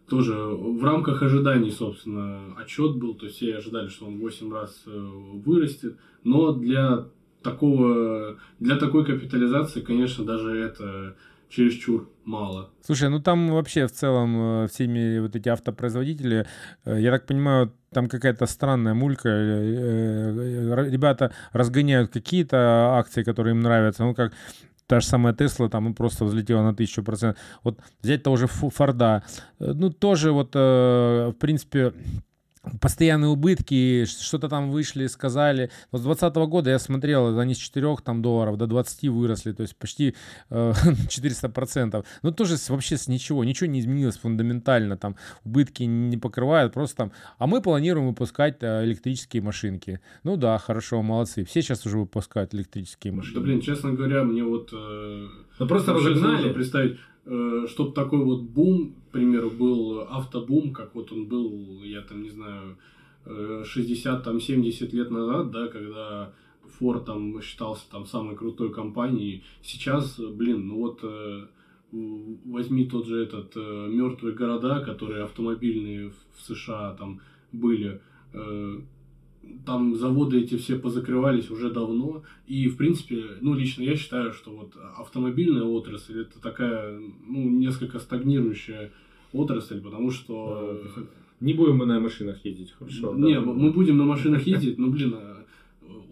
тоже в рамках ожиданий, собственно, отчет был, то есть все ожидали, что он 8 раз э, вырастет, но для такого, для такой капитализации, конечно, даже это чересчур мало. Слушай, ну там вообще в целом э, всеми вот эти автопроизводители, э, я так понимаю, там какая-то странная мулька. Э, ребята разгоняют какие-то акции, которые им нравятся. Ну, как та же самая Тесла там просто взлетела на тысячу процентов. Вот взять того же Форда, ну тоже вот, в принципе, постоянные убытки, что-то там вышли, сказали. Но с 2020 года я смотрел, они с 4 там, долларов до 20 выросли, то есть почти э, 400%. Но тоже с, вообще с ничего, ничего не изменилось фундаментально, там убытки не покрывают, просто там, а мы планируем выпускать э, электрические машинки. Ну да, хорошо, молодцы, все сейчас уже выпускают электрические машинки. Да блин, честно говоря, мне вот... Э, ну просто разогнали. представить, чтобы такой вот бум, к примеру, был автобум, как вот он был, я там не знаю, 60 там 70 лет назад, да, когда Ford там считался там самой крутой компанией. Сейчас, блин, ну вот э, возьми тот же этот э, мертвые города, которые автомобильные в США там были там заводы эти все позакрывались уже давно. И, в принципе, ну, лично я считаю, что вот автомобильная отрасль это такая, ну, несколько стагнирующая отрасль, потому что... Не будем мы на машинах ездить, хорошо. Не, да. мы будем на машинах ездить, но, блин,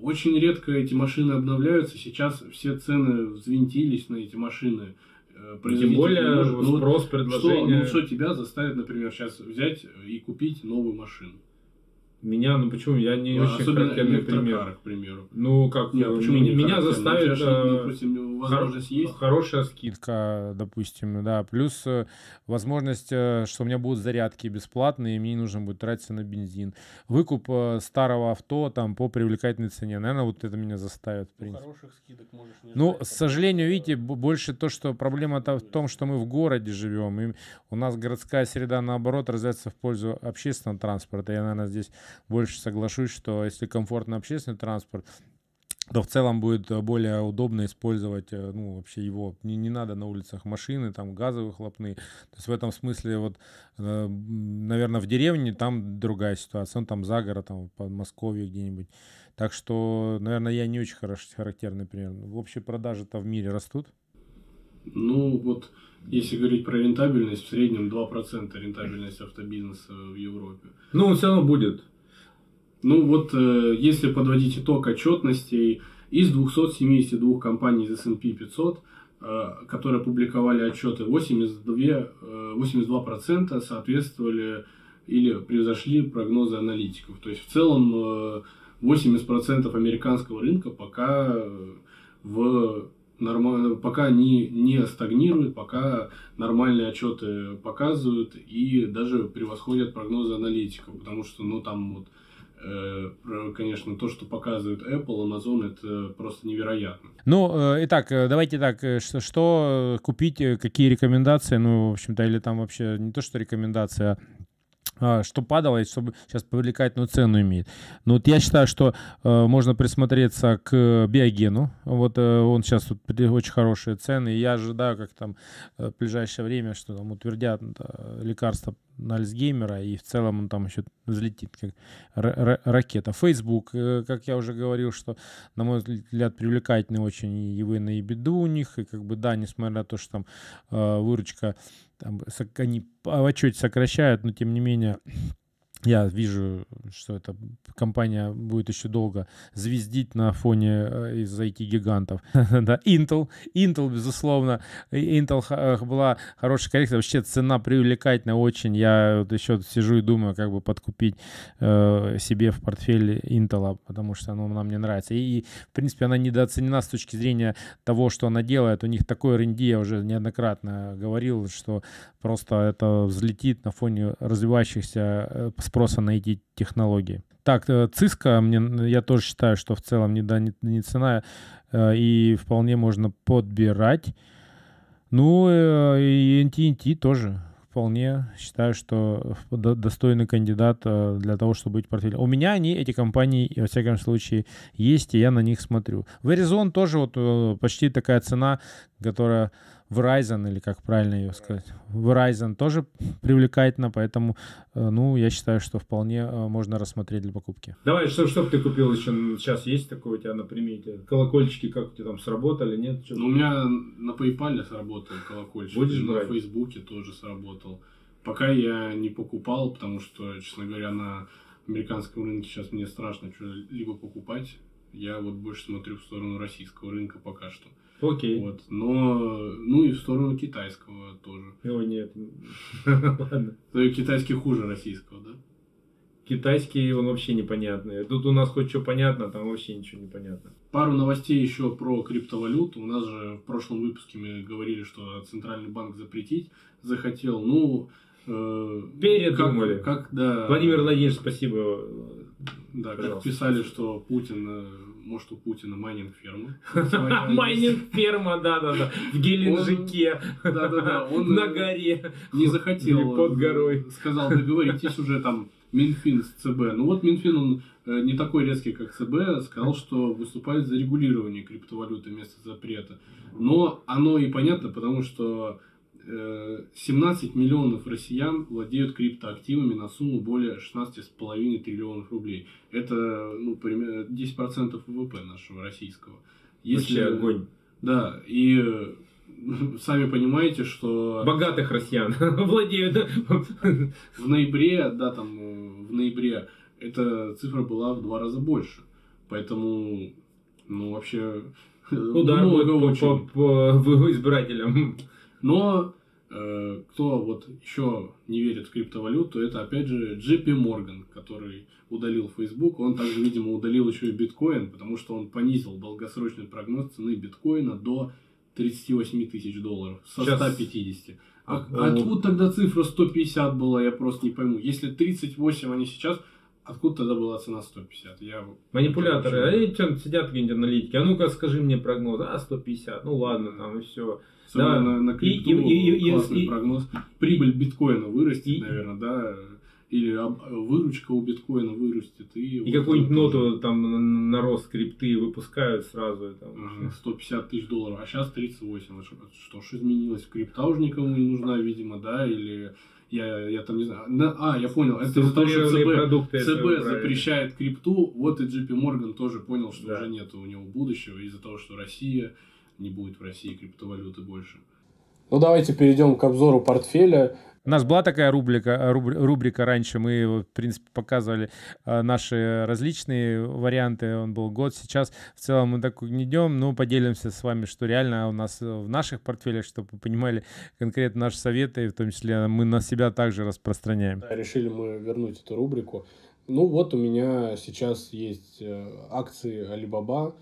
очень редко эти машины обновляются. Сейчас все цены взвинтились на эти машины. производитель Тем более может, ну, спрос, предложение. Что, ну, что тебя заставит, например, сейчас взять и купить новую машину? Меня, ну почему? Я не ну, очень характерный пример. к примеру. Ну, как, Нет, почему меня, меня заставит... Ну, допустим, возможность есть. Хорошая скидка, допустим, да. Плюс э, возможность, э, что у меня будут зарядки бесплатные, и мне не нужно будет тратиться на бензин. Выкуп э, старого авто там по привлекательной цене. Наверное, вот это меня заставит, в ну, принципе. хороших скидок можешь не Ну, к сожалению, видите, больше то, что проблема-то в том, что мы в городе живем, и у нас городская среда, наоборот, развивается в пользу общественного транспорта. Я, наверное, здесь больше соглашусь, что если комфортный общественный транспорт, то в целом будет э, более удобно использовать, э, ну, вообще его, не, не надо на улицах машины, там, газовые хлопные. То есть в этом смысле, вот, э, наверное, в деревне там другая ситуация, он там за город, там, в Подмосковье где-нибудь. Так что, наверное, я не очень хорош, характерный пример. В общей продажи-то в мире растут? Ну, вот, если говорить про рентабельность, в среднем 2% рентабельность автобизнеса в Европе. Ну, он все равно будет. Ну вот, э, если подводить итог отчетностей, из 272 компаний из S&P 500, э, которые публиковали отчеты, 82, э, 82% соответствовали или превзошли прогнозы аналитиков. То есть в целом э, 80% американского рынка пока в нормально, пока не, не стагнирует, пока нормальные отчеты показывают и даже превосходят прогнозы аналитиков, потому что, ну, там вот Э, конечно, то, что показывает Apple, Amazon, это просто невероятно. Ну, э, итак, э, давайте так, что, что купить, какие рекомендации, ну, в общем-то, или там вообще не то, что рекомендация, а что падало, и чтобы сейчас привлекательную цену имеет. Ну вот я считаю, что э, можно присмотреться к биогену. Вот э, он сейчас тут очень хорошие цены. И я ожидаю, как там э, в ближайшее время, что там утвердят э, лекарства на Альцгеймера, и в целом он там еще взлетит как ракета. Facebook, э, как я уже говорил, что, на мой взгляд, привлекательный очень и вы и беду у них, и как бы, да, несмотря на то, что там э, выручка, там, они в отчете сокращают, но тем не менее я вижу, что эта компания будет еще долго звездить на фоне э, из IT-гигантов. да, Intel, Intel, безусловно, Intel э, была хорошая коррекция, вообще цена привлекательная очень. Я вот еще сижу и думаю, как бы подкупить э, себе в портфель Intel, потому что оно нам не нравится. И, и, в принципе, она недооценена с точки зрения того, что она делает. У них такой R&D, я уже неоднократно говорил, что просто это взлетит на фоне развивающихся э, спроса на эти технологии. Так, э, циска, мне, я тоже считаю, что в целом не, да, не, не цена, э, и вполне можно подбирать. Ну, э, и NTNT тоже вполне считаю, что достойный кандидат для того, чтобы быть портфелем. У меня они, эти компании, во всяком случае, есть, и я на них смотрю. Verizon тоже вот почти такая цена, которая Verizon, или как правильно ее сказать, Verizon тоже привлекательно, поэтому, э, ну, я считаю, что вполне э, можно рассмотреть для покупки. Давай, что, что ты купил еще? Сейчас есть такое у тебя на примете? Колокольчики как у тебя там сработали, нет? Ну, у меня на PayPal сработал колокольчик. Будешь на брать? Фейсбуке тоже сработал. Пока я не покупал, потому что, честно говоря, на американском рынке сейчас мне страшно что-либо покупать. Я вот больше смотрю в сторону российского рынка пока что. Окей. Вот. Но, ну и в сторону китайского тоже. О, нет. Ладно. То и китайский хуже российского, да? Китайский, он вообще непонятный. Тут у нас хоть что понятно, а там вообще ничего не понятно. Пару новостей еще про криптовалюту. У нас же в прошлом выпуске мы говорили, что Центральный банк запретить захотел. Ну, э, Передумали. Как, как, да. Владимир Владимирович, спасибо. Да, Пожалуйста. как писали, что Путин э, может, у Путина майнинг ферма. Майнинг ферма, да-да-да. В Геленджике. Да-да-да. Он на горе. Не захотел. Под горой. Сказал, договоритесь уже там Минфин с ЦБ. Ну вот Минфин, он э, не такой резкий, как ЦБ, сказал, что выступает за регулирование криптовалюты вместо запрета. Но оно и понятно, потому что 17 э, миллионов россиян владеют криптоактивами на сумму более 16,5 триллионов рублей. Это ну, примерно 10% ВВП нашего российского. Если, Вообще огонь. Да, и сами понимаете, что... Богатых россиян владеют. В ноябре, да, там, э, в ноябре эта цифра была в два раза больше. Поэтому, ну, вообще... Удар будет по, по, по избирателям. Но э, кто вот еще не верит в криптовалюту, это опять же JP Morgan, который удалил Facebook. Он также, видимо, удалил еще и биткоин, потому что он понизил долгосрочный прогноз цены биткоина до 38 тысяч долларов со Сейчас... 150. А, а откуда тогда цифра 150 была, я просто не пойму. Если 38 они сейчас, откуда тогда была цена 150? Я Манипуляторы, они что сидят какие-нибудь аналитики, а ну-ка скажи мне прогноз, а 150, ну ладно, там и все. Да, на, на крипту, и, и, и, классный и, прогноз. Прибыль биткоина вырастет, и, наверное, да или выручка у биткоина вырастет. И, и какую-нибудь ноту там на рост крипты выпускают сразу. Там, 150 тысяч долларов, а сейчас 38. Что ж изменилось? Крипта уже никому не нужна, видимо, да, или я, я там не знаю. А, я понял. Это из-за того, что ЦБ, ЦБ запрещает крипту. Вот и JP Morgan тоже понял, что да. уже нет у него будущего из-за того, что Россия не будет в России криптовалюты больше. Ну, давайте перейдем к обзору портфеля. У нас была такая рубрика, рубрика раньше, мы, в принципе, показывали а, наши различные варианты, он был год, сейчас в целом мы так не идем, но поделимся с вами, что реально у нас в наших портфелях, чтобы вы понимали конкретно наши советы, в том числе мы на себя также распространяем. Да, решили мы вернуть эту рубрику. Ну вот у меня сейчас есть э, акции Alibaba,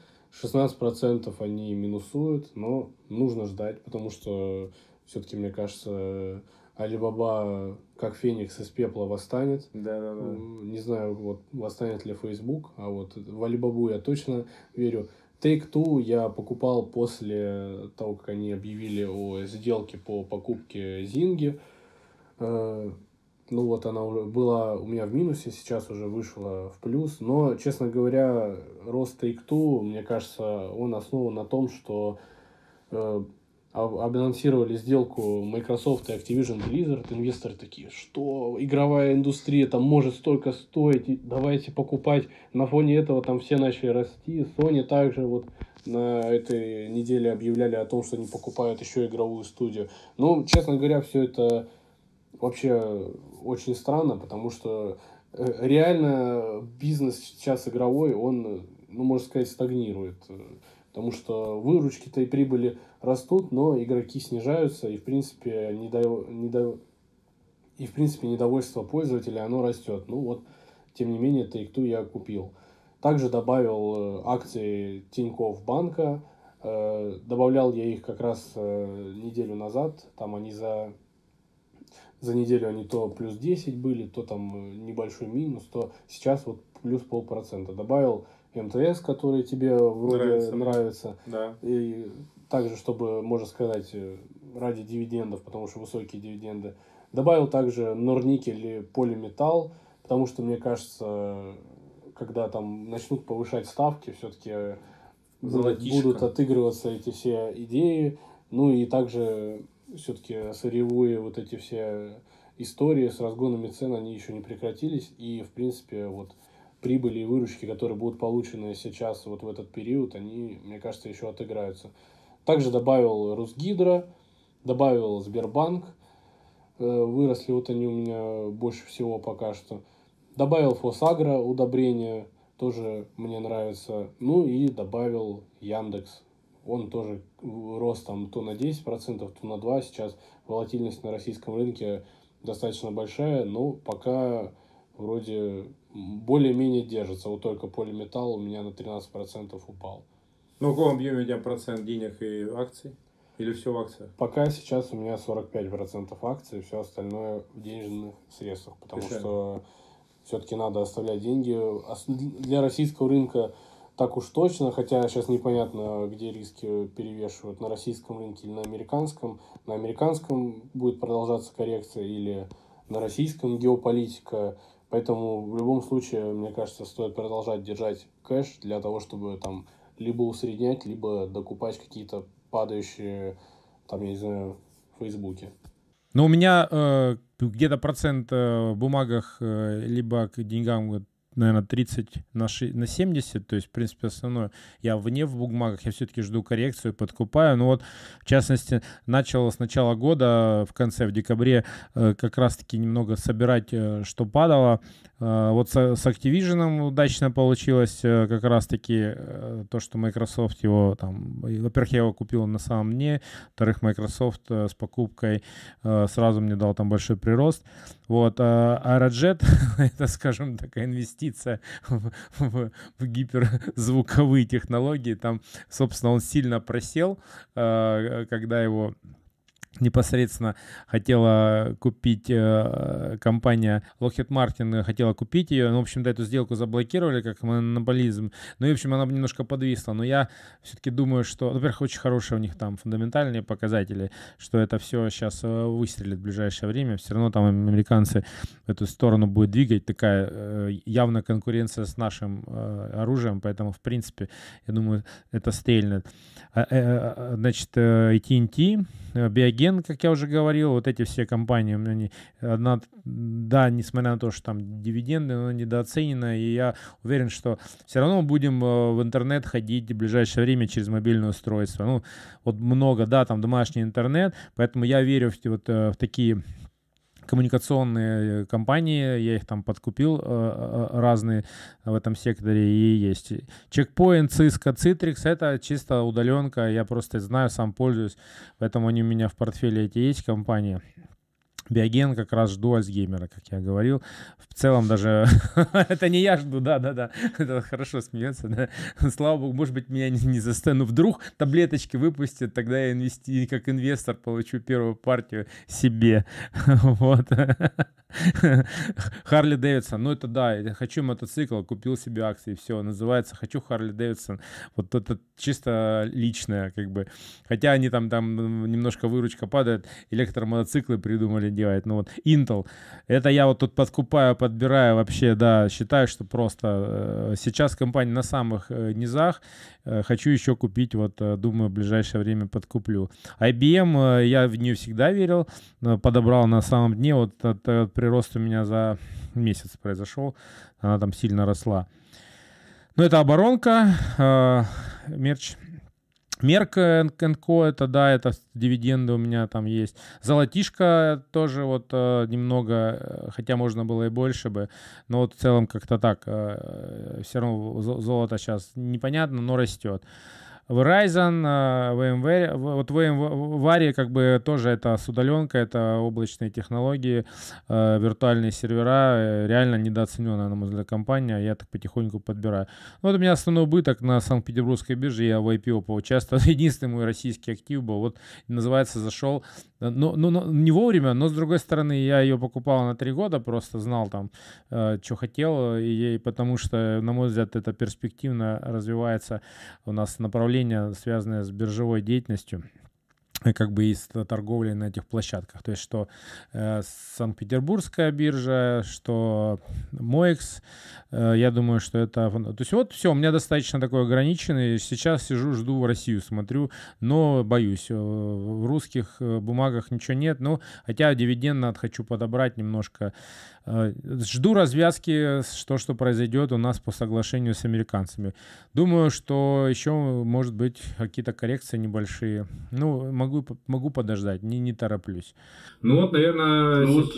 16% они минусуют, но нужно ждать, потому что все-таки, мне кажется, Алибаба как Феникс из пепла восстанет. Да, да, да. Не знаю, вот восстанет ли Facebook, а вот в Алибабу я точно верю. Take-Two я покупал после того, как они объявили о сделке по покупке Зинги. Э, ну вот она уже была у меня в минусе, сейчас уже вышла в плюс. Но, честно говоря, рост Take-Two, мне кажется, он основан на том, что э, анонсировали сделку Microsoft и Activision Blizzard, инвесторы такие, что игровая индустрия там может столько стоить, давайте покупать. На фоне этого там все начали расти. Sony также вот на этой неделе объявляли о том, что они покупают еще игровую студию. Ну, честно говоря, все это вообще очень странно, потому что э, реально бизнес сейчас игровой, он, ну, можно сказать, стагнирует. Потому что выручки-то и прибыли растут, но игроки снижаются, и в принципе, недо... Недо... и в принципе недовольство пользователя оно растет. Ну вот, тем не менее, Take-Two я купил. Также добавил э, акции Тинькофф банка. Э, добавлял я их как раз э, неделю назад. Там они за, за неделю они то плюс 10 были, то там небольшой минус, то сейчас вот плюс полпроцента. Добавил МТС, который тебе вроде нравится. нравится. Да. И также, чтобы, можно сказать, э, ради дивидендов, потому что высокие дивиденды. Добавил также Норникель и Полиметалл, потому что, мне кажется, когда там начнут повышать ставки, все-таки будут отыгрываться эти все идеи. Ну и также все-таки сырьевые вот эти все истории с разгонами цен, они еще не прекратились. И, в принципе, вот прибыли и выручки, которые будут получены сейчас вот в этот период, они, мне кажется, еще отыграются. Также добавил Русгидро, добавил Сбербанк, э, выросли вот они у меня больше всего пока что. Добавил Фосагро удобрения, тоже мне нравится. Ну и добавил Яндекс. Он тоже рос там то на 10%, то на 2%. Сейчас волатильность на российском рынке достаточно большая, но пока вроде более-менее держится. Вот только полиметалл у меня на 13% упал. Ну, в каком объеме у тебя процент денег и акций? Или все в акциях? Пока сейчас у меня 45% акций, все остальное в денежных средствах. Потому Решаем. что все-таки надо оставлять деньги. Для российского рынка так уж точно, хотя сейчас непонятно, где риски перевешивают, на российском рынке или на американском. На американском будет продолжаться коррекция или на российском геополитика. Поэтому в любом случае, мне кажется, стоит продолжать держать кэш для того, чтобы там либо усреднять, либо докупать какие-то падающие, там, я не знаю, в Фейсбуке. Ну, у меня э, где-то процент э, в бумагах э, либо к деньгам наверное, 30 на, 6, на 70, то есть, в принципе, основное. Я вне в бумагах, я все-таки жду коррекцию, подкупаю. Но вот, в частности, начал с начала года, в конце, в декабре, э, как раз-таки немного собирать, э, что падало. Вот с, Activision удачно получилось как раз-таки то, что Microsoft его там... Во-первых, я его купил на самом дне, во-вторых, Microsoft с покупкой сразу мне дал там большой прирост. Вот, а Aerojet — это, скажем, такая инвестиция в, в, в гиперзвуковые технологии. Там, собственно, он сильно просел, когда его непосредственно хотела купить э, компания Lockheed Martin хотела купить ее, ну, в общем-то эту сделку заблокировали как монополизм, ну и в общем она немножко подвисла, но я все-таки думаю, что, во-первых, очень хорошие у них там фундаментальные показатели, что это все сейчас э, выстрелит в ближайшее время, все равно там американцы эту сторону будут двигать, такая э, явная конкуренция с нашим э, оружием, поэтому в принципе я думаю это стрельнет. А, значит, AT&T, Биоген, как я уже говорил, вот эти все компании, они, одна, да, несмотря на то, что там дивиденды, но недооценено, и я уверен, что все равно будем в интернет ходить в ближайшее время через мобильное устройство. Ну, вот много, да, там домашний интернет, поэтому я верю в, вот, в такие коммуникационные э, компании, я их там подкупил э, э, разные в этом секторе и есть. Checkpoint, Cisco, Citrix — это чисто удаленка, я просто знаю, сам пользуюсь, поэтому они у меня в портфеле эти есть компании. Биоген как раз жду Альцгеймера, как я говорил. В целом даже... это не я жду, да-да-да. Это хорошо смеется, да. Слава богу, может быть, меня не, не застану. Вдруг таблеточки выпустят, тогда я инвести... как инвестор получу первую партию себе. вот. Харли Дэвидсон, ну это да, я хочу мотоцикл, купил себе акции, все, называется «Хочу Харли Дэвидсон». Вот это чисто личное, как бы. Хотя они там, там немножко выручка падает, электромотоциклы придумали делать. Ну вот Intel, это я вот тут подкупаю, подбираю вообще, да, считаю, что просто э, сейчас компания на самых э, низах, э, хочу еще купить, вот думаю, в ближайшее время подкуплю. IBM, я в нее всегда верил, подобрал на самом дне, вот этот прирост у меня за месяц произошел, она там сильно росла. Ну, это оборонка, мерч Мерк НКО, это да, это дивиденды у меня там есть. Золотишко тоже вот э, немного, э, хотя можно было и больше бы, но вот в целом как-то так, э, все равно золото сейчас непонятно, но растет. Verizon, VMware, э, вот VMware как бы тоже это с удаленкой, это облачные технологии, э, виртуальные сервера, э, реально недооцененная, на мой взгляд, компания, я так потихоньку подбираю. Ну, вот у меня основной убыток на Санкт-Петербургской бирже, я в IPO поучаствовал, единственный мой российский актив был, вот называется, зашел, ну, ну, ну, не вовремя, но с другой стороны, я ее покупал на три года, просто знал там, что хотел, и потому что, на мой взгляд, это перспективно развивается у нас направление связанные с биржевой деятельностью как бы из торговли на этих площадках. То есть, что э, Санкт-Петербургская биржа, что MOEX, э, я думаю, что это... То есть, вот все, у меня достаточно такой ограниченный. Сейчас сижу, жду в Россию, смотрю, но боюсь. Э, в русских э, бумагах ничего нет. Ну, хотя дивидендно хочу подобрать немножко Э, жду развязки, что, что произойдет у нас по соглашению с американцами. Думаю, что еще, может быть, какие-то коррекции небольшие. Ну, могу, могу подождать, не, не тороплюсь. Ну вот, наверное... Ну вот,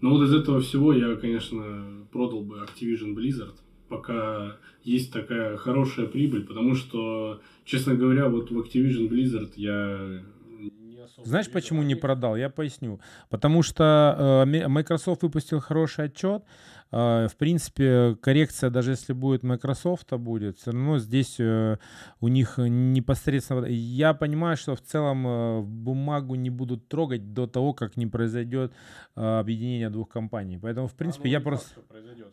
ну вот из этого всего я, конечно, продал бы Activision Blizzard, пока есть такая хорошая прибыль, потому что, честно говоря, вот в Activision Blizzard я знаешь, почему не продал? Я поясню. Потому что э, Microsoft выпустил хороший отчет. Э, в принципе, коррекция, даже если будет Microsoft, будет, все равно здесь э, у них непосредственно... Я понимаю, что в целом э, бумагу не будут трогать до того, как не произойдет объединение двух компаний. Поэтому, в принципе, я просто... Произойдет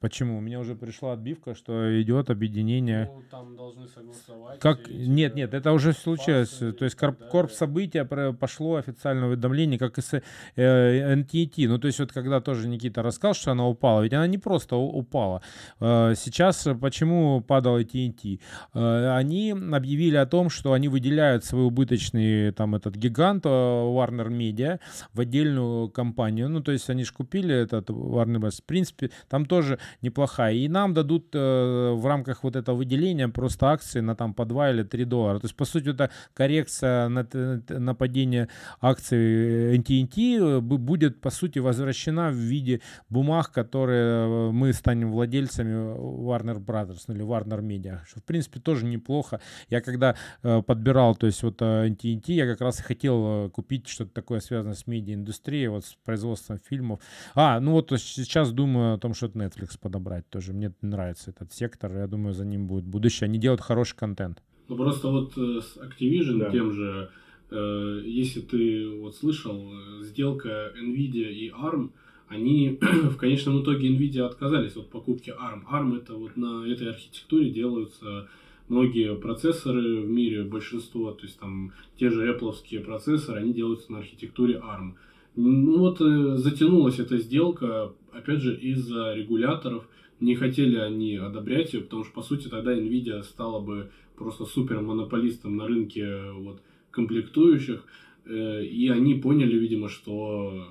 Почему? У меня уже пришла отбивка, что идет объединение. Ну, там должны согласовать. Как? Нет, нет, это уже случилось. То есть корп, корп события пошло официальное уведомление, как и с NTT. Ну, то есть вот когда тоже Никита рассказал, что она упала, ведь она не просто упала. Э, сейчас почему падал TNT? Э, они объявили о том, что они выделяют свой убыточный там этот гигант э, Warner Media в отдельную компанию. Ну, то есть они же купили этот Warner Bros. В принципе, там тоже неплохая. И нам дадут в рамках вот этого выделения просто акции на там по 2 или 3 доллара. То есть, по сути, это коррекция на, на падение акций э, будет, по сути, возвращена в виде бумаг, которые которые мы станем владельцами Warner Brothers ну, или Warner Media, что в принципе тоже неплохо. Я когда подбирал, то есть вот TNT, я как раз и хотел купить что-то такое связанное с медиаиндустрией, вот с производством фильмов. А, ну вот сейчас думаю о том, что Netflix подобрать тоже. Мне нравится этот сектор, я думаю, за ним будет будущее. Они делают хороший контент. Ну просто вот э, с Activision да. тем же, э, если ты вот слышал, э, сделка Nvidia и ARM, они в конечном итоге Nvidia отказались от покупки ARM. ARM это вот на этой архитектуре делаются многие процессоры в мире, большинство, то есть там те же Apple процессоры, они делаются на архитектуре ARM. Ну вот затянулась эта сделка, опять же, из-за регуляторов. Не хотели они одобрять ее, потому что, по сути, тогда Nvidia стала бы просто супер монополистом на рынке вот, комплектующих, э, и они поняли, видимо, что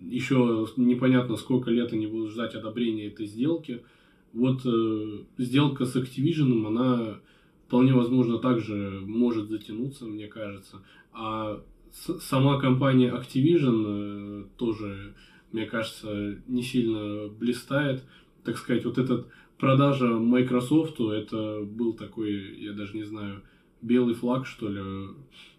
еще непонятно, сколько лет они будут ждать одобрения этой сделки. Вот э, сделка с Activision, она вполне возможно также может затянуться, мне кажется. А с, сама компания Activision э, тоже, мне кажется, не сильно блистает. Так сказать, вот этот продажа Microsoft, это был такой, я даже не знаю, белый флаг, что ли.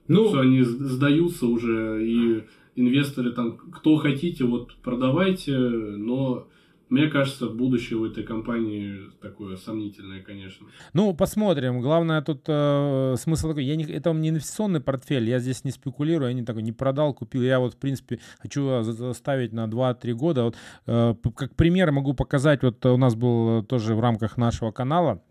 Ну, что они сдаются уже, и инвесторы там, кто хотите, вот продавайте, но мне кажется, будущее у этой компании такое сомнительное, конечно. Ну, посмотрим. Главное тут э, смысл такой. Я не, это не инвестиционный портфель, я здесь не спекулирую, я не такой не продал, купил. Я вот, в принципе, хочу заставить на 2-3 года. Вот, э, как пример могу показать, вот у нас был тоже в рамках нашего канала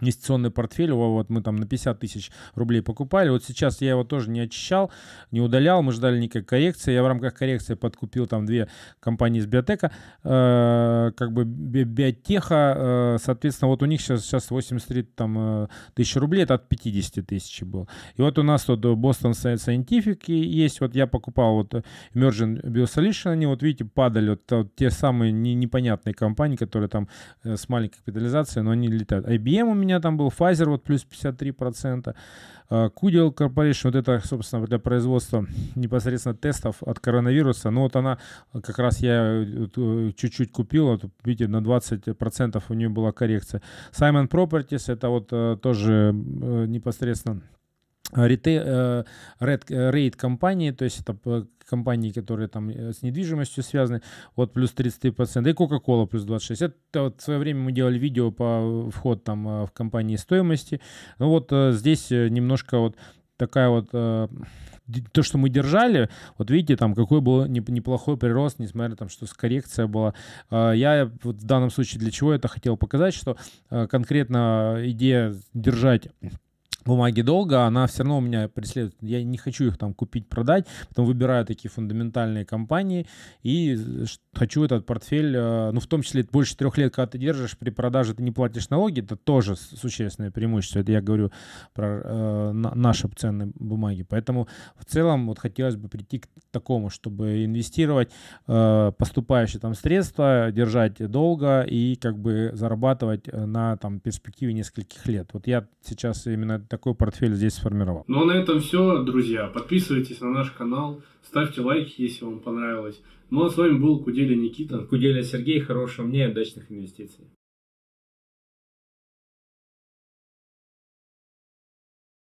инвестиционный портфель, вот мы там на 50 тысяч рублей покупали, вот сейчас я его тоже не очищал, не удалял, мы ждали никакой коррекции, я в рамках коррекции подкупил там две компании из биотека, э, как бы би биотеха, э, соответственно, вот у них сейчас, сейчас 83 там, э, тысячи рублей, это от 50 тысяч был. И вот у нас тут Boston Scientific есть, вот я покупал вот Emerging Biosolution, они вот видите падали, вот, вот те самые не, непонятные компании, которые там э, с маленькой капитализацией, но они летают. IBM у меня меня там был, Pfizer вот плюс 53%, Кудел Corporation, вот это, собственно, для производства непосредственно тестов от коронавируса, ну вот она, как раз я э, чуть-чуть купил, вот, видите, на 20% у нее была коррекция. Simon Properties, это вот э, тоже э, непосредственно рейд компании, то есть это компании, которые там э, с недвижимостью связаны, вот плюс 33%, и Coca-Cola плюс 26%. Это вот в свое время мы делали видео по вход там э, в компании стоимости. Ну вот э, здесь немножко вот такая вот то, что мы держали, вот видите, там какой был неплохой прирост, несмотря на то, что коррекция была. Я вот в данном случае для чего это хотел показать, что конкретно идея держать бумаги долго, она все равно у меня преследует. Я не хочу их там купить, продать, потом выбираю такие фундаментальные компании и хочу этот портфель, э, ну, в том числе больше трех лет, когда ты держишь, при продаже ты не платишь налоги, это тоже существенное преимущество. Это я говорю про э, наши ценные бумаги. Поэтому в целом вот хотелось бы прийти к такому, чтобы инвестировать э, поступающие там средства, держать долго и как бы зарабатывать э, на там перспективе нескольких лет. Вот я сейчас именно такой портфель здесь сформировал. Ну а на этом все, друзья. Подписывайтесь на наш канал, ставьте лайки, если вам понравилось. Ну а с вами был Куделя Никита. Куделя Сергей. Хорошего мне и удачных инвестиций.